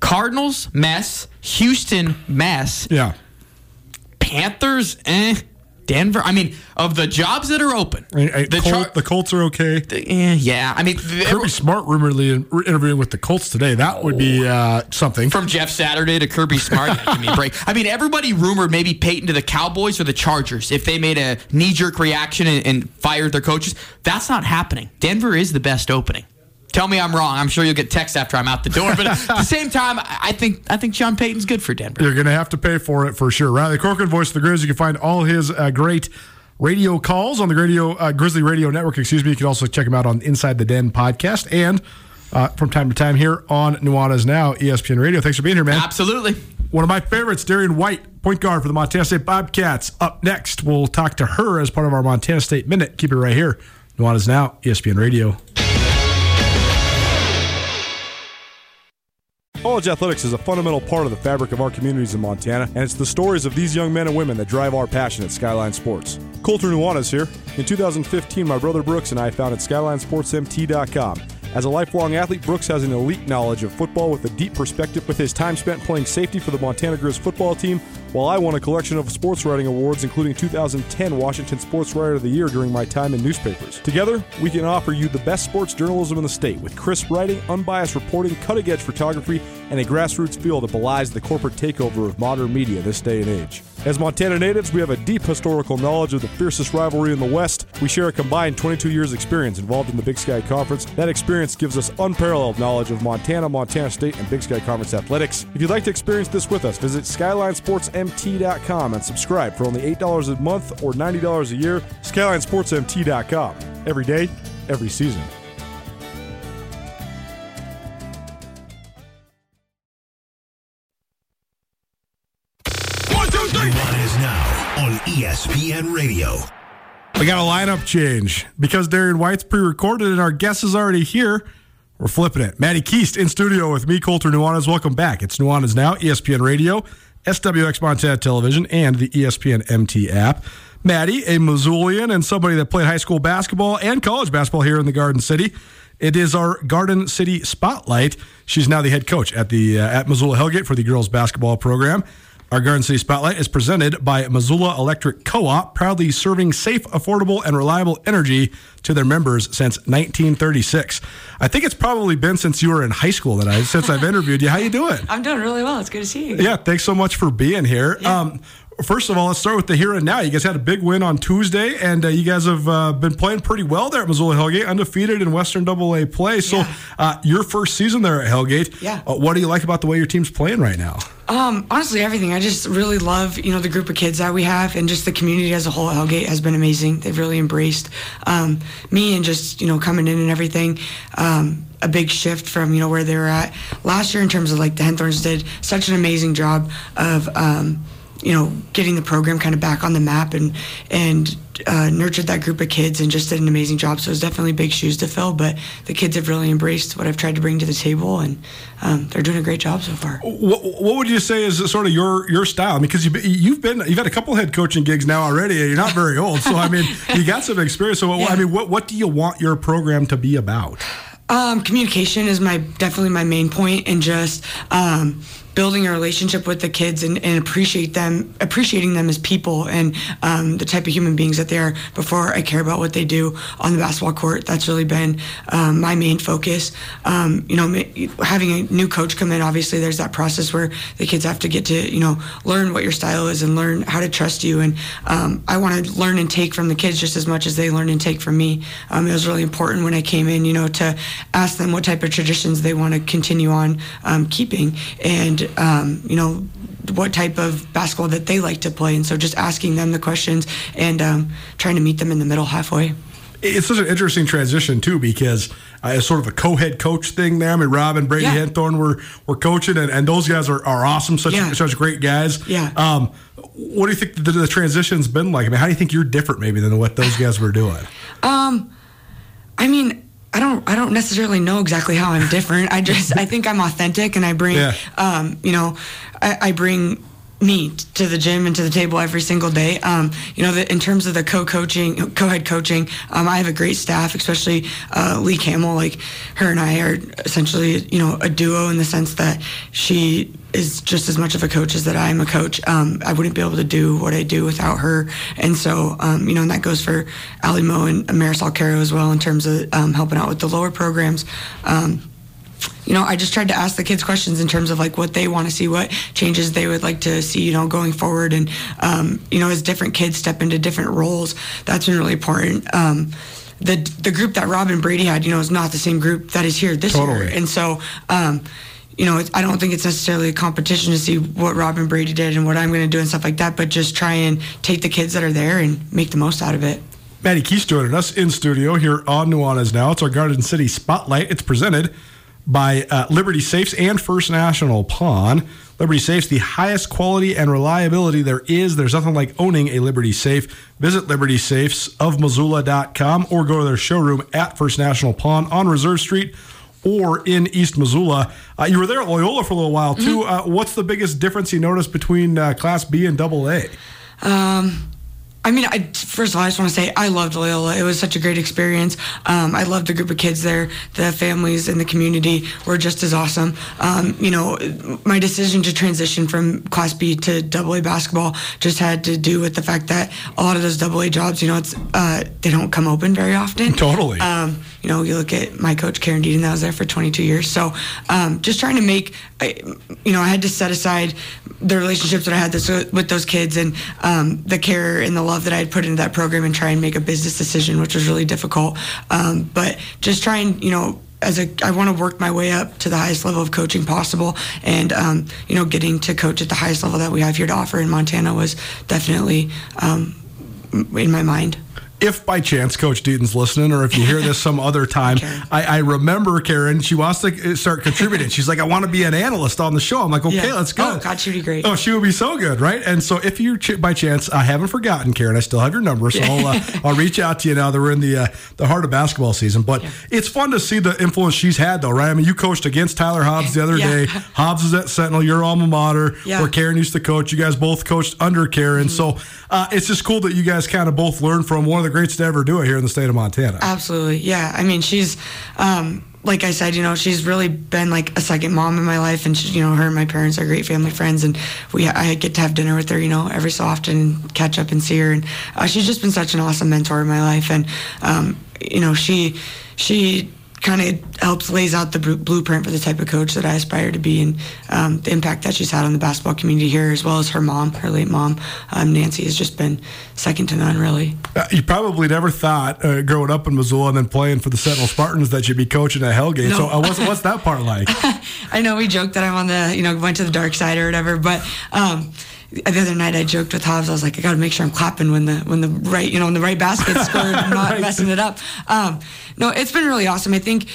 Cardinals mess, Houston mess. Yeah. Panthers, eh. Denver. I mean, of the jobs that are open, the, Colt, char- the Colts are okay. The, eh, yeah, I mean, Kirby Smart rumoredly interviewing with the Colts today. That would be uh, something. From Jeff Saturday to Kirby Smart, give me a break. I mean, everybody rumored maybe Payton to the Cowboys or the Chargers if they made a knee jerk reaction and, and fired their coaches. That's not happening. Denver is the best opening. Tell me I'm wrong. I'm sure you'll get text after I'm out the door. But at *laughs* the same time, I think I think Sean Payton's good for Denver. You're going to have to pay for it for sure. Riley Corcoran, voice of the Grizz. You can find all his uh, great radio calls on the radio uh, Grizzly Radio Network. Excuse me. You can also check him out on Inside the Den podcast and uh, from time to time here on Nuanez Now ESPN Radio. Thanks for being here, man. Absolutely. One of my favorites, Darian White, point guard for the Montana State Bobcats. Up next, we'll talk to her as part of our Montana State Minute. Keep it right here. Nuanez Now ESPN Radio. College athletics is a fundamental part of the fabric of our communities in Montana, and it's the stories of these young men and women that drive our passion at Skyline Sports. Colter Nuanez here. In 2015, my brother Brooks and I founded SkylineSportsMT.com. As a lifelong athlete, Brooks has an elite knowledge of football with a deep perspective with his time spent playing safety for the Montana Grizz football team, while I won a collection of sports writing awards, including 2010 Washington Sports Writer of the Year during my time in newspapers. Together, we can offer you the best sports journalism in the state with crisp writing, unbiased reporting, cutting edge photography, and a grassroots feel that belies the corporate takeover of modern media this day and age. As Montana natives, we have a deep historical knowledge of the fiercest rivalry in the West. We share a combined 22 years experience involved in the Big Sky Conference. That experience gives us unparalleled knowledge of Montana, Montana State, and Big Sky Conference athletics. If you'd like to experience this with us, visit SkylineSportsMT.com and subscribe for only $8 a month or $90 a year. SkylineSportsMT.com. Every day, every season. One two three. Nuanez now on ESPN Radio. We got a lineup change because Darian White's pre-recorded and our guest is already here. We're flipping it. Maddie Keast in studio with me, Colter Nuanez. Welcome back. It's Nuanez Now, ESPN Radio, SWX Montana Television, and the ESPN MT app. Maddie, a Missoulian and somebody that played high school basketball and college basketball here in the Garden City. It is our Garden City Spotlight. She's now the head coach at the uh, at Missoula Hellgate for the girls basketball program. Our Garden City Spotlight is presented by Missoula Electric Co op, proudly serving safe, affordable, and reliable energy to their members since 1936. I think it's probably been since you were in high school that I since I've interviewed you. How you doing? *laughs* I'm doing really well. It's good to see you. Yeah, thanks so much for being here. Yeah. Um, First of all, let's start with the here and now. You guys had a big win on Tuesday, and uh, you guys have uh, been playing pretty well there at Missoula Hellgate, undefeated in Western Double A play. So, Yeah. uh, your first season there at Hellgate. Yeah. Uh, what do you like about the way your team's playing right now? Um, honestly, everything. I just really love, you know, the group of kids that we have, and just the community as a whole. Hellgate has been amazing. They've really embraced um, me and just, you know, coming in and everything. Um, a big shift from, you know, where they were at last year in terms of like the Henthorns did such an amazing job of, um, you know, getting the program kind of back on the map and and uh, nurtured that group of kids and just did an amazing job. So it's definitely big shoes to fill, but the kids have really embraced what I've tried to bring to the table, and um, they're doing a great job so far. What, what would you say is sort of your your style? Because you've been, you've been you've had a couple head coaching gigs now already, and you're not very old. So I mean, *laughs* you got some experience. So what, I mean, what what do you want your program to be about? Um, communication is my definitely my main point, and just um, building a relationship with the kids and, and appreciate them, appreciating them as people and um, the type of human beings that they are before I care about what they do on the basketball court. That's really been um, my main focus. Um, you know, having a new coach come in, obviously, there's that process where the kids have to get to you know learn what your style is and learn how to trust you. And um, I want to learn and take from the kids just as much as they learn and take from me. Um, it was really important when I came in, you know, to ask them what type of traditions they want to continue on um, keeping, and um, you know what type of basketball that they like to play. And so just asking them the questions and um, trying to meet them in the middle halfway. It's such an interesting transition too, because uh, it's sort of a co-head coach thing there. I mean, Rob and Brady Yeah. Henthorn were were coaching, and, and those guys are, are awesome, such Yeah. such great guys. Yeah. Um, what do you think the, the transition's been like? I mean, how do you think you're different maybe than what those guys were doing? Um, I mean, I don't, I don't necessarily know exactly how I'm different. I just, I think I'm authentic, and I bring, Yeah. um, you know, I, I bring me to the gym and to the table every single day. Um, you know, the, in terms of the co-coaching, co-head coaching, um, I have a great staff, especially uh, Lee Camel. Like her and I are essentially, you know, a duo in the sense that she is just as much of a coach as that I am a coach. Um, I wouldn't be able to do what I do without her, and so um, you know, and that goes for Ali Mo and Marisol Caro as well in terms of um, helping out with the lower programs. Um, you know, I just tried to ask the kids questions in terms of like what they want to see, what changes they would like to see, you know, going forward. And, um, you know, as different kids step into different roles, that's been really important. Um, the, the group that Rob and Brady had, you know, is not the same group that is here this Totally. year. And so, um, you know, it's, I don't think it's necessarily a competition to see what Rob and Brady did and what I'm going to do and stuff like that, but just try and take the kids that are there and make the most out of it. Maddie Keast joining us in studio here on Nuanez Now. It's our Garden City Spotlight. It's presented by uh, Liberty Safes and First National Pawn. Liberty Safes, the highest quality and reliability there is. There's nothing like owning a Liberty Safe. Visit libertysafesofmissoula.com or go to their showroom at First National Pawn on Reserve Street or in East Missoula. Uh, you were there at Loyola for a little while, too. Uh, what's the biggest difference you noticed between uh, Class B and Double A? I mean, I, first of all, I just want to say I loved Loyola. It was such a great experience. Um, I loved the group of kids there. The families and the community were just as awesome. Um, you know, my decision to transition from Class B to Double A basketball just had to do with the fact that a lot of those Double A jobs, you know, it's uh, they don't come open very often. Totally. Um, you know, you look at my coach Karen Deaton, that was there for 22 years. So, um, just trying to make, I- you know, I had to set aside the relationships that I had this, with those kids and um, the care and the love that I had put into that program and try and make a business decision, which was really difficult. Um, but just trying, you know, as a, I want to work my way up to the highest level of coaching possible, and um, you know, getting to coach at the highest level that we have here to offer in Montana was definitely um, in my mind. If by chance Coach Deaton's listening, or if you hear this some *laughs* other time, I, I remember Karen. She wants to start contributing. She's like, I want to be an analyst on the show. I'm like, okay, Yeah. let's go. Oh, God, she'd be great. Oh, she would be so good, right? And so, if you ch- by chance, I haven't forgotten, Karen. I still have your number, so I'll, *laughs* uh, I'll reach out to you now that we're in the uh, the heart of basketball season. But it's fun to see the influence she's had, though, right? I mean, you coached against Tyler Hobbs the other Yeah. day. *laughs* Hobbs is at Sentinel, your alma mater, Yeah. where Karen used to coach. You guys both coached under Karen, so uh, it's just cool that you guys kind of both learned from one of the greats to ever do it here in the state of Montana. Absolutely, yeah. I mean, she's um, like I said, you know, she's really been like a second mom in my life, and she, you know, her and my parents are great family friends, and we I get to have dinner with her, you know, every so often, catch up and see her, and uh, she's just been such an awesome mentor in my life, and um, you know, she she kind of helps lays out the blueprint for the type of coach that I aspire to be and um, the impact that she's had on the basketball community here as well as her mom her late mom um, Nancy has just been second to none really Uh, you probably never thought uh, growing up in Missoula and then playing for the Sentinel Spartans that you'd be coaching at Hellgate. No. So uh, what's, what's that part like? *laughs* I know we joked that I'm on the, you know, went to the dark side or whatever, but um, the other night I joked with Hobbs. I was like, I got to make sure I'm clapping when the when the right, you know, when the right basket's *laughs* scored, I'm not Right. messing it up. Um, no, it's been really awesome. I think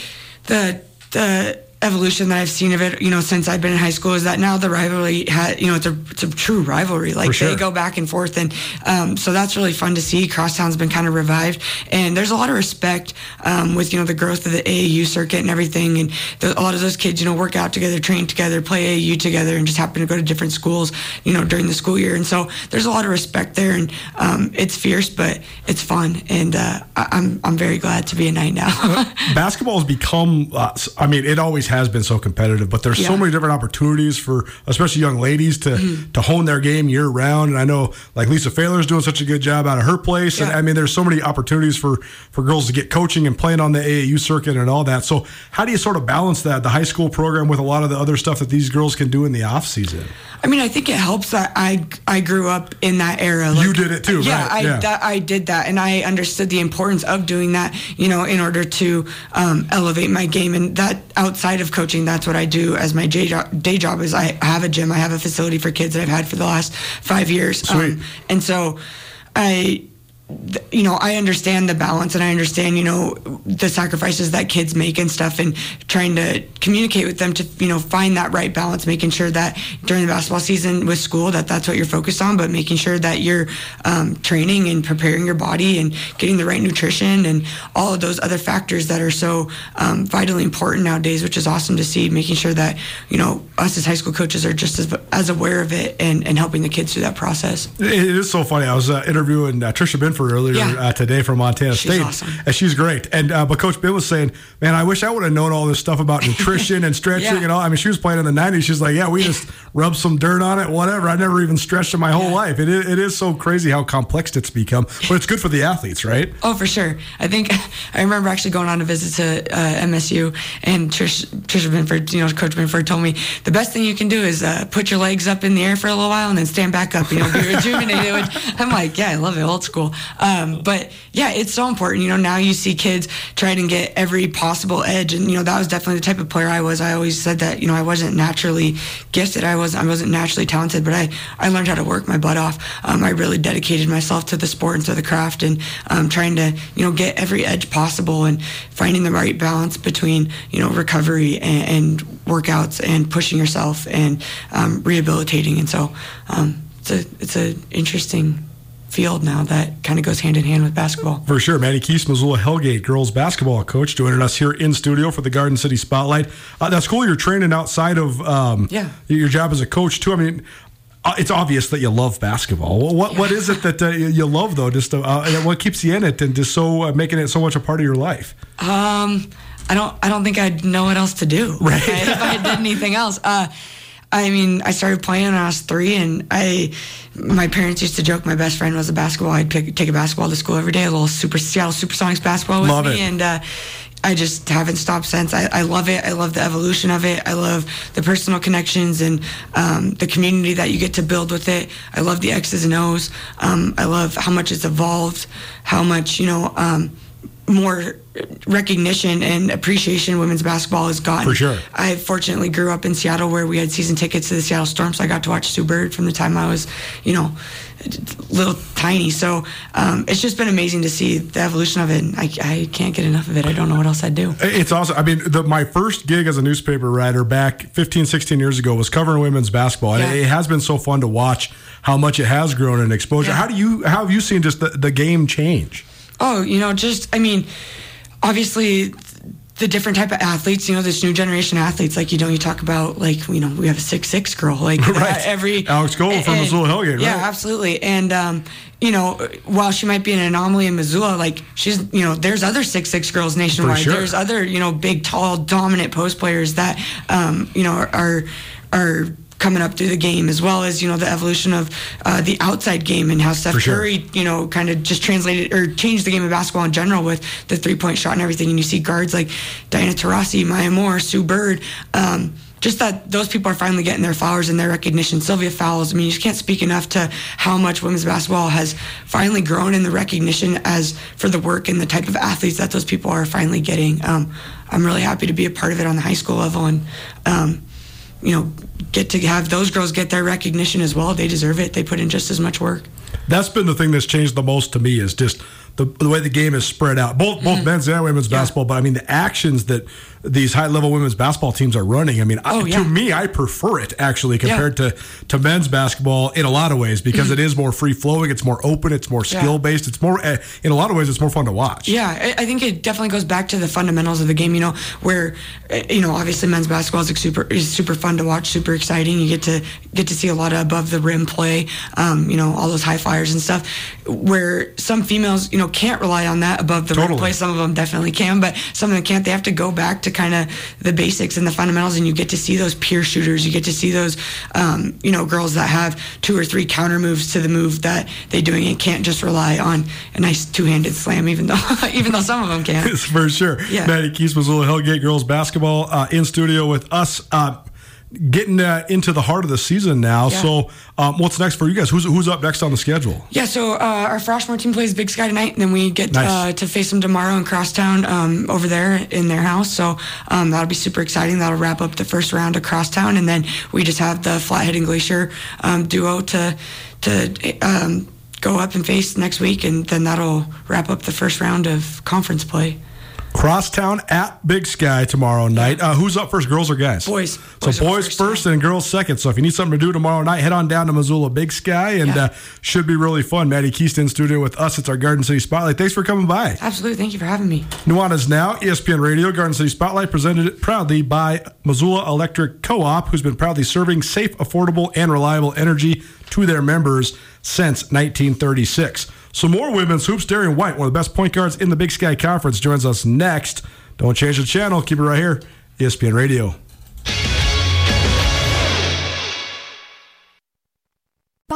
the the evolution that I've seen of it, you know, since I've been in high school is that now the rivalry, ha you know, it's a it's a true rivalry. Like sure. they go back and forth, and um, so that's really fun to see. Crosstown's been kind of revived, and there's a lot of respect um, with you know the growth of the AAU circuit and everything, and the, a lot of those kids, you know, work out together, train together, play AAU together, and just happen to go to different schools, you know, during the school year, and so there's a lot of respect there, and um, it's fierce, but it's fun, and uh, I, I'm I'm very glad to be a knight now. *laughs* Basketball has become, uh, I mean, it always has been so competitive, but there's so many different opportunities for, especially young ladies, to to hone their game year round. And I know, like Lisa Failer's doing such a good job out of her place. And I mean, there's so many opportunities for for girls to get coaching and playing on the AAU circuit and all that. So, how do you sort of balance that, the high school program, with a lot of the other stuff that these girls can do in the off season? I mean, I think it helps that I I grew up in that era. You did it too, Yeah, right, I yeah. That, I did that, and I understood the importance of doing that. You know, in order to um, elevate my game, and that outside of coaching, that's what I do as my day job. Day job is I have a gym, I have a facility for kids that I've had for the last five years. Um, and so, I you know, I understand the balance and I understand, you know, the sacrifices that kids make and stuff and trying to communicate with them to, you know, find that right balance, making sure that during the basketball season with school that that's what you're focused on, but making sure that you're um, training and preparing your body and getting the right nutrition and all of those other factors that are so um, vitally important nowadays, which is awesome to see, making sure that, you know, us as high school coaches are just as, as aware of it and, and helping the kids through that process. It is so funny. I was uh, interviewing uh, Tricia Binford earlier Yeah. uh, today from Montana She's State, awesome. and she's great. And uh, but Coach Bin was saying, "Man, I wish I would have known all this stuff about nutrition and *laughs* stretching Yeah. and all." I mean, she was playing in the '90s. She's like, "Yeah, we just *laughs* rubbed some dirt on it, whatever." I never even stretched in my whole Yeah. life. It is, it is so crazy how complex it's become, but it's good for the athletes, right? Oh, for sure. I think *laughs* I remember actually going on a visit to uh, MSU, and Trish, Tricia Binford, you know, Coach Binford told me the best thing you can do is uh, put your legs up in the air for a little while and then stand back up. You know, be rejuvenated. I'm like, yeah, I love it, old school. Um, but yeah, it's so important. You know, now you see kids trying to get every possible edge, and you know that was definitely the type of player I was. I always said that you know I wasn't naturally gifted. I was I wasn't naturally talented, but I I learned how to work my butt off. Um, I really dedicated myself to the sport and to the craft, and um, trying to you know get every edge possible and finding the right balance between you know recovery and, and workouts and pushing yourself and um, rehabilitating. And so um, it's a it's a interesting field now that kind of goes hand in hand with basketball. For sure. Maddie Keast, Missoula Hellgate girls basketball coach, joining us here in studio for the Garden City Spotlight. Uh, that's cool. You're training outside of um, Yeah. your job as a coach, too. I mean, uh, it's obvious that you love basketball. What what, what is it that uh, you love, though? Just uh, uh, what keeps you in it and just so uh, making it so much a part of your life? Um, I don't. I don't think I'd know what else to do. Right. If if I did anything else. I mean, I started playing when I was three, and I, my parents used to joke my best friend was a basketball. I'd pick, take a basketball to school every day, a little super Seattle Supersonics basketball with Love me, it. and uh, I just haven't stopped since. I, I love it. I love the evolution of it. I love the personal connections and um, the community that you get to build with it. I love the X's and O's. Um, I love how much it's evolved, how much you know. Um, more recognition and appreciation women's basketball has gotten. For sure. I fortunately grew up in Seattle where we had season tickets to the Seattle Storm, so I got to watch Sue Bird from the time I was, you know, little tiny. So um, it's just been amazing to see the evolution of it. And I, I can't get enough of it. I don't know what else I'd do. It's awesome. I mean, the, my first gig as a newspaper writer back 15, 16 years ago was covering women's basketball. And it has been so fun to watch how much it has grown in exposure. Yeah. How do you, how have you seen just the, the game change? Oh, you know, just I mean, obviously the different type of athletes, you know, this new generation of athletes, like you know, you talk about like you know, we have a six six girl, like *laughs* Right. uh, every Alex Gold from Missoula Hellgate, Yeah, absolutely. And um, you know, while she might be an anomaly in Missoula, like she's you know, there's other six six girls nationwide. sure. There's other you know, big, tall, dominant post players that um, you know are are coming up through the game as well as you know the evolution of uh, the outside game and how Steph sure. Curry you know kind of just translated or changed the game of basketball in general with the three point shot and everything and you see guards like Diana Taurasi, Maya Moore, Sue Bird um, just that those people are finally getting their flowers and their recognition. Sylvia Fowles, I mean, you just can't speak enough to how much women's basketball has finally grown in the recognition as for the work and the type of athletes that those people are finally getting. Um, I'm really happy to be a part of it on the high school level and, um, you know, get to have those girls get their recognition as well. They deserve it. They put in just as much work. That's been the thing that's changed the most to me is just the, the way the game is spread out, both both Mm-hmm. men's and women's basketball. But I mean, the actions that these high level women's basketball teams are running. I mean, I, Oh, yeah. to me, I prefer it actually compared to to men's basketball in a lot of ways because it is more free flowing, it's more open, it's more Mm-hmm. Yeah. skill based, it's more uh, in a lot of ways, it's more fun to watch. Yeah, I, I think it definitely goes back to the fundamentals of the game. You know, where uh, you know obviously men's basketball is like super is super fun to watch, super exciting. You get to get to see a lot of above the rim play. Um, you know, all those high flyers and stuff. Where some females, you know, can't rely on that above the Totally. rim play. Some of them definitely can, but some of them can't. They have to go back to kind of the basics and the fundamentals, and you get to see those peer shooters. You get to see those, um, you know, girls that have two or three counter moves to the move that they're doing and can't just rely on a nice two-handed slam, even though *laughs* even though some of them can. *laughs* for sure. Yeah. Maddie Keast, was Missoula Hellgate girls basketball uh, in studio with us. Uh, getting uh, into the heart of the season now. Yeah. So, um, what's next for you guys? Who's who's up next on the schedule? Yeah, so uh, our Freshmore team plays Big Sky tonight, and then we get Nice. uh, to face them tomorrow in Crosstown um, over there in their house. So um, that'll be super exciting. That'll wrap up the first round of Crosstown, and then we just have the Flathead and Glacier um, duo to to um, go up and face next week, and then that'll wrap up the first round of conference play. Crosstown at Big Sky tomorrow night. Uh, who's up first, girls or guys? Boys. So Boys boys, first, first, and girls second. So if you need something to do tomorrow night, head on down to Missoula Big Sky and Yeah. uh, should be really fun. Maddie Keyston studio with us. It's our Garden City Spotlight. Thanks for coming by. Absolutely, thank you for having me. Nuanez Now, ESPN Radio, Garden City Spotlight, presented proudly by Missoula Electric Co op, who's been proudly serving safe, affordable, and reliable energy to their members since 1936. So, more women's hoops. Darian White, one of the best point guards in the Big Sky Conference, joins us next. Don't change the channel. Keep it right here, ESPN Radio.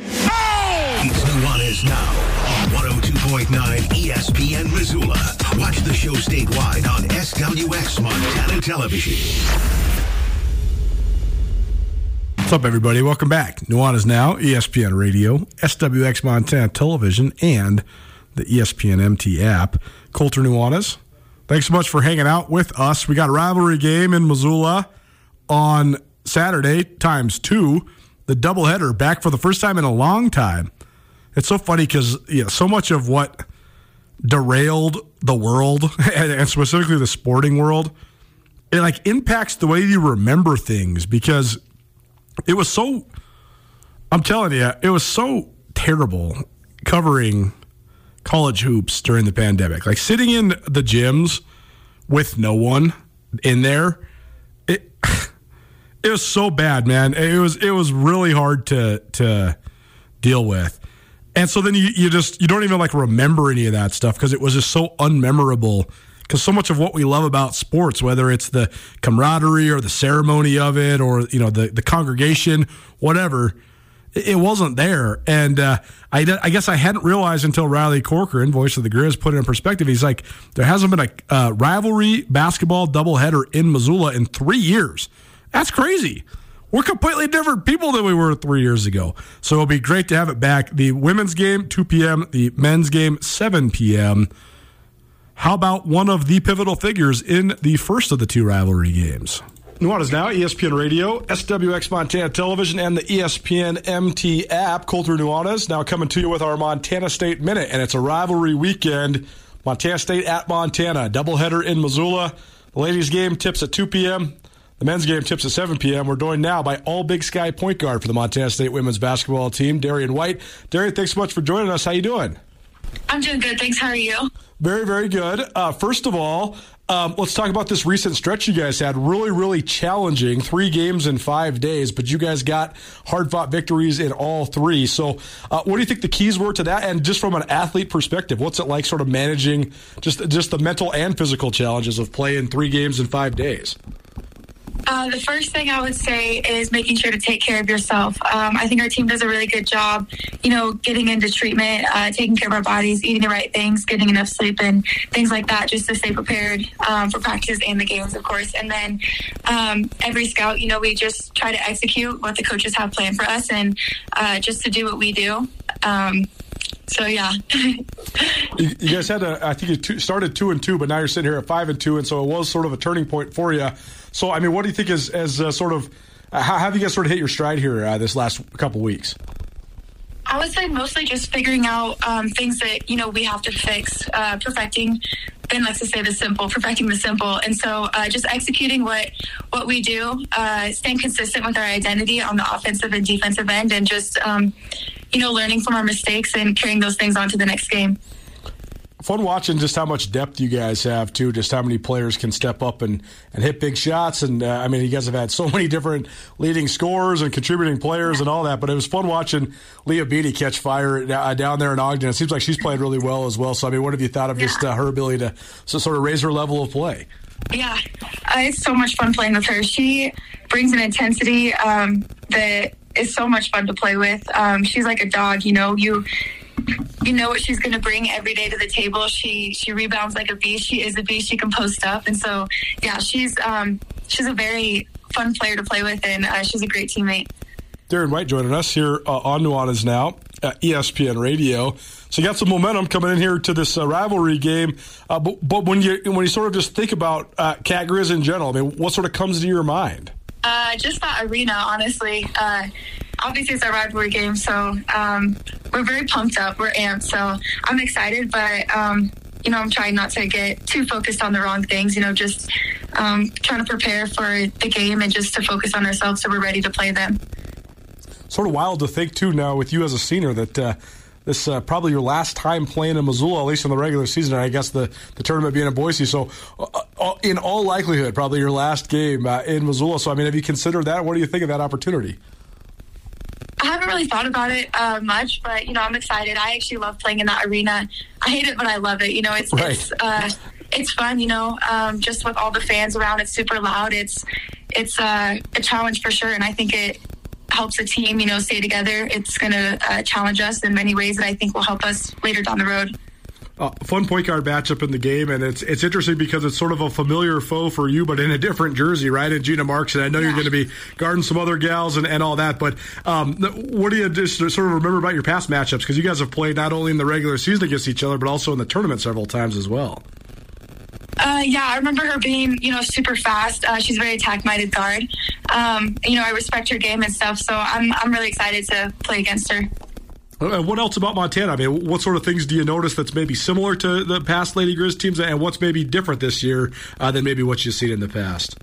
It's Nuanez now on 102.9 ESPN Missoula. Watch the show statewide on SWX Montana Television. What's up, everybody? Welcome back. Nuanez Now, ESPN Radio, SWX Montana Television, and the ESPN MT app. Colter Nuanez, thanks so much for hanging out with us. We got a rivalry game in Missoula on Saturday, times two. The doubleheader back for the first time in a long time. It's so funny because know, so much of what derailed the world *laughs* and, and specifically the sporting world, it like impacts the way you remember things because it was so I'm telling you, it was so terrible covering college hoops during the pandemic. Like sitting in the gyms with no one in there, it it was so bad, man. It was it was really hard to to deal with. And so then you, you just you don't even like remember any of that stuff because it was just so unmemorable. Because so much of what we love about sports, whether it's the camaraderie or the ceremony of it, or you know the the congregation, whatever, it, it wasn't there. And uh, I I guess I hadn't realized until Riley Corcoran, voice of the Grizz, put it in perspective. He's like, there hasn't been a uh, rivalry basketball doubleheader in Missoula in three years. That's crazy. We're completely different people than we were three years ago. So it'll be great to have it back. The women's game, 2 p.m., the men's game, 7 p.m. How about one of the pivotal figures in the first of the two rivalry games? Nuanez Now, ESPN Radio, SWX Montana Television, and the ESPN MT app. Colter Nuanez now coming to you with our Montana State Minute, and it's a rivalry weekend. Montana State at Montana, doubleheader in Missoula. The ladies' game tips at 2 p.m. The men's game tips at 7 p.m. We're joined now by All Big Sky point guard for the Montana State women's basketball team, Darian White. Darian, thanks so much for joining us. How you doing? I'm doing good. Thanks. How are you? Very, very good. Uh, first of all, um, let's talk about this recent stretch you guys had. Really, really challenging. Three games in five days, but you guys got hard fought victories in all three. So, uh, what do you think the keys were to that? And just from an athlete perspective, what's it like sort of managing just just the mental and physical challenges of playing three games in five days? Uh, the first thing I would say is making sure to take care of yourself. Um, I think our team does a really good job, you know, getting into treatment, uh, taking care of our bodies, eating the right things, getting enough sleep, and things like that, just to stay prepared um, for practice and the games, of course. And then um, every scout, you know, we just try to execute what the coaches have planned for us, and uh, just to do what we do. Um, so yeah. *laughs* you, guys had a, I think you two, started two and two, but now you're sitting here at five and two, and so it was sort of a turning point for you. So I mean, what do you think is as uh, sort of uh, how have you guys sort of hit your stride here uh, this last couple weeks? I would say mostly just figuring out um, things that you know we have to fix, uh, perfecting. Ben likes to say the simple, perfecting the simple, and so uh, just executing what what we do, uh, staying consistent with our identity on the offensive and defensive end, and just um, you know, learning from our mistakes and carrying those things on to the next game. Fun watching just how much depth you guys have too. Just how many players can step up and, and hit big shots. And uh, I mean, you guys have had so *laughs* many different leading scorers and contributing players and all that. But it was fun watching Leia Beattie catch fire uh, down there in Ogden. It seems like she's played really well as well. So I mean, what have you thought of yeah. just uh, her ability to so sort of raise her level of play? Yeah, uh, it's so much fun playing with her. She brings an intensity um, that is so much fun to play with. Um, she's like a dog, you know. You you know what she's going to bring every day to the table. She she rebounds like a beast. She is a beast. She can post up, and so yeah, she's um, she's a very fun player to play with, and uh, she's a great teammate. Darian White joining us here uh, on Nuanez now at ESPN Radio. So you got some momentum coming in here to this uh, rivalry game. Uh, but, but, when you when you sort of just think about uh, Cat Grizz in general, I mean, what sort of comes to your mind? Uh, just that arena, honestly. Obviously, it's a rivalry game, so um, we're very pumped up. We're amped, so I'm excited, but. Um, you know, I'm trying not to get too focused on the wrong things. You know, just um, trying to prepare for the game and just to focus on ourselves so we're ready to play them. Sort of wild to think too now with you as a senior that uh, this uh, probably your last time playing in Missoula, at least in the regular season. I guess the, the tournament being in Boise. So, uh, uh, in all likelihood, probably your last game uh, in Missoula. So, I mean, have you considered that? What do you think of that opportunity? I haven't really thought about it uh, much, but you know, I'm excited. I actually love playing in that arena. I hate it, but I love it. You know, it's right. it's uh, it's fun. You know, um, just with all the fans around, it's super loud. It's it's uh, a challenge for sure, and I think it helps the team, you know, stay together. It's going to uh, challenge us in many ways that I think will help us later down the road. Uh, fun point guard matchup in the game, and it's it's interesting because it's sort of a familiar foe for you, but in a different jersey, right? And Gina Marxen, and I know yeah. you're going to be guarding some other gals and, and all that. But um, what do you just sort of remember about your past matchups? Because you guys have played not only in the regular season against each other, but also in the tournament several times as well. Uh, yeah, I remember her being, you know, super fast. Uh, she's a very attack-minded guard. Um, you know, I respect her game and stuff, so I'm I'm really excited to play against her. Uh, what else about Montana? I mean, what sort of things do you notice that's maybe similar to the past Lady Grizz teams, and what's maybe different this year uh, than maybe what you've seen in the past?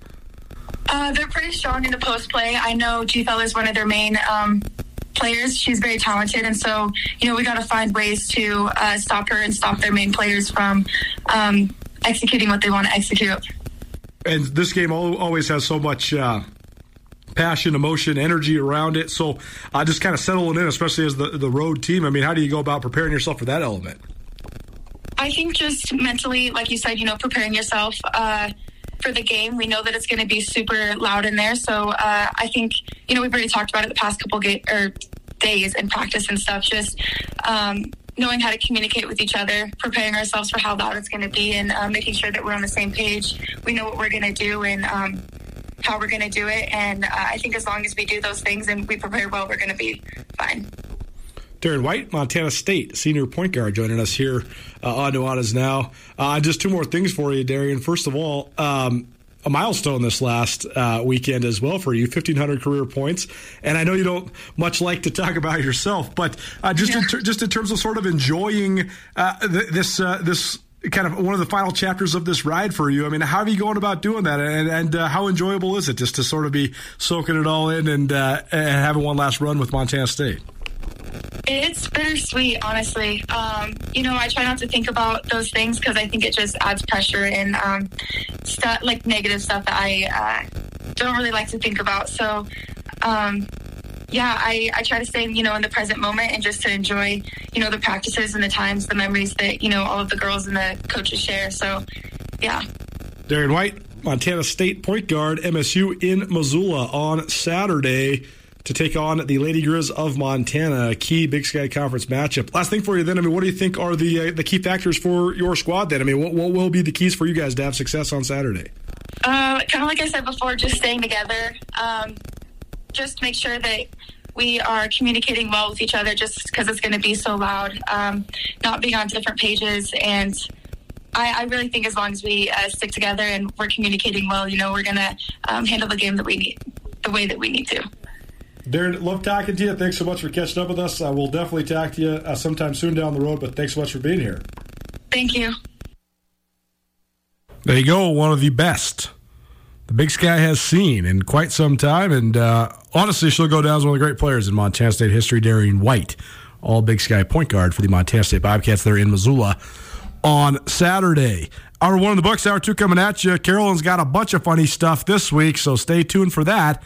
Uh, they're pretty strong in the post play. I know G is one of their main um, players. She's very talented, and so you know we got to find ways to uh, stop her and stop their main players from um, executing what they want to execute. And this game always has so much uh, passion, emotion, energy around it. So uh, just kind of settling in, especially as the, the road team. I mean, how do you go about preparing yourself for that element? I think just mentally, like you said, you know, preparing yourself uh, for the game. We know that it's going to be super loud in there. So uh, I think, you know, we've already talked about it the past couple ga- or days in practice and stuff. Just um, knowing how to communicate with each other, preparing ourselves for how loud it's going to be, and uh, making sure that we're on the same page. We know what we're going to do and um, how we're going to do it. And uh, I think as long as we do those things and we prepare well, we're going to be fine. Darian White, Montana State senior point guard, joining us here uh, on Nuanez Now. Uh, just two more things for you, Darian. First of all, um, a milestone this last uh, weekend as well for you 1500 career points and i know you don't much like to talk about yourself but uh, just yeah. in ter- just in terms of sort of enjoying uh, th- this uh, this kind of one of the final chapters of this ride for you i mean how are you going about doing that and, and uh, how enjoyable is it just to sort of be soaking it all in and, uh, and having one last run with montana state it's bittersweet, honestly. Um, you know, I try not to think about those things because I think it just adds pressure and um, stuff like negative stuff that I uh, don't really like to think about. So, um, yeah, I, I try to stay, you know, in the present moment and just to enjoy, you know, the practices and the times, the memories that, you know, all of the girls and the coaches share. So, yeah. Darian White, Montana State point guard, MSU in Missoula on Saturday to take on the Lady Grizz of Montana, a key Big Sky Conference matchup. Last thing for you, then. I mean, what do you think are the uh, the key factors for your squad? Then, I mean, what, what will be the keys for you guys to have success on Saturday? Uh, kind of like I said before, just staying together. Um, just make sure that we are communicating well with each other, just because it's going to be so loud. Um, not being on different pages and. I, I, really think as long as we uh, stick together and we're communicating well, you know, we're going to um, handle the game that we need, the way that we need to. Darian, love talking to you. Thanks so much for catching up with us. I will definitely talk to you uh, sometime soon down the road, but thanks so much for being here. Thank you. There you go. One of the best the Big Sky has seen in quite some time. And uh, honestly, she'll go down as one of the great players in Montana State history, Darian White, all Big Sky point guard for the Montana State Bobcats there in Missoula on Saturday. Hour one of the books, hour two coming at you. Carolyn's got a bunch of funny stuff this week, so stay tuned for that.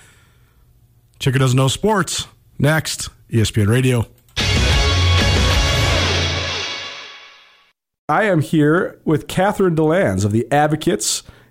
Chicken Doesn't Know Sports. Next, ESPN Radio. I am here with Catherine DeLands of the Advocates.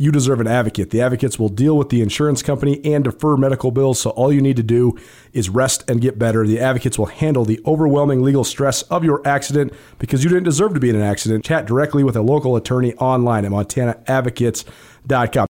you deserve an advocate. The advocates will deal with the insurance company and defer medical bills, so all you need to do is rest and get better. The advocates will handle the overwhelming legal stress of your accident because you didn't deserve to be in an accident. Chat directly with a local attorney online at montanaadvocates.com.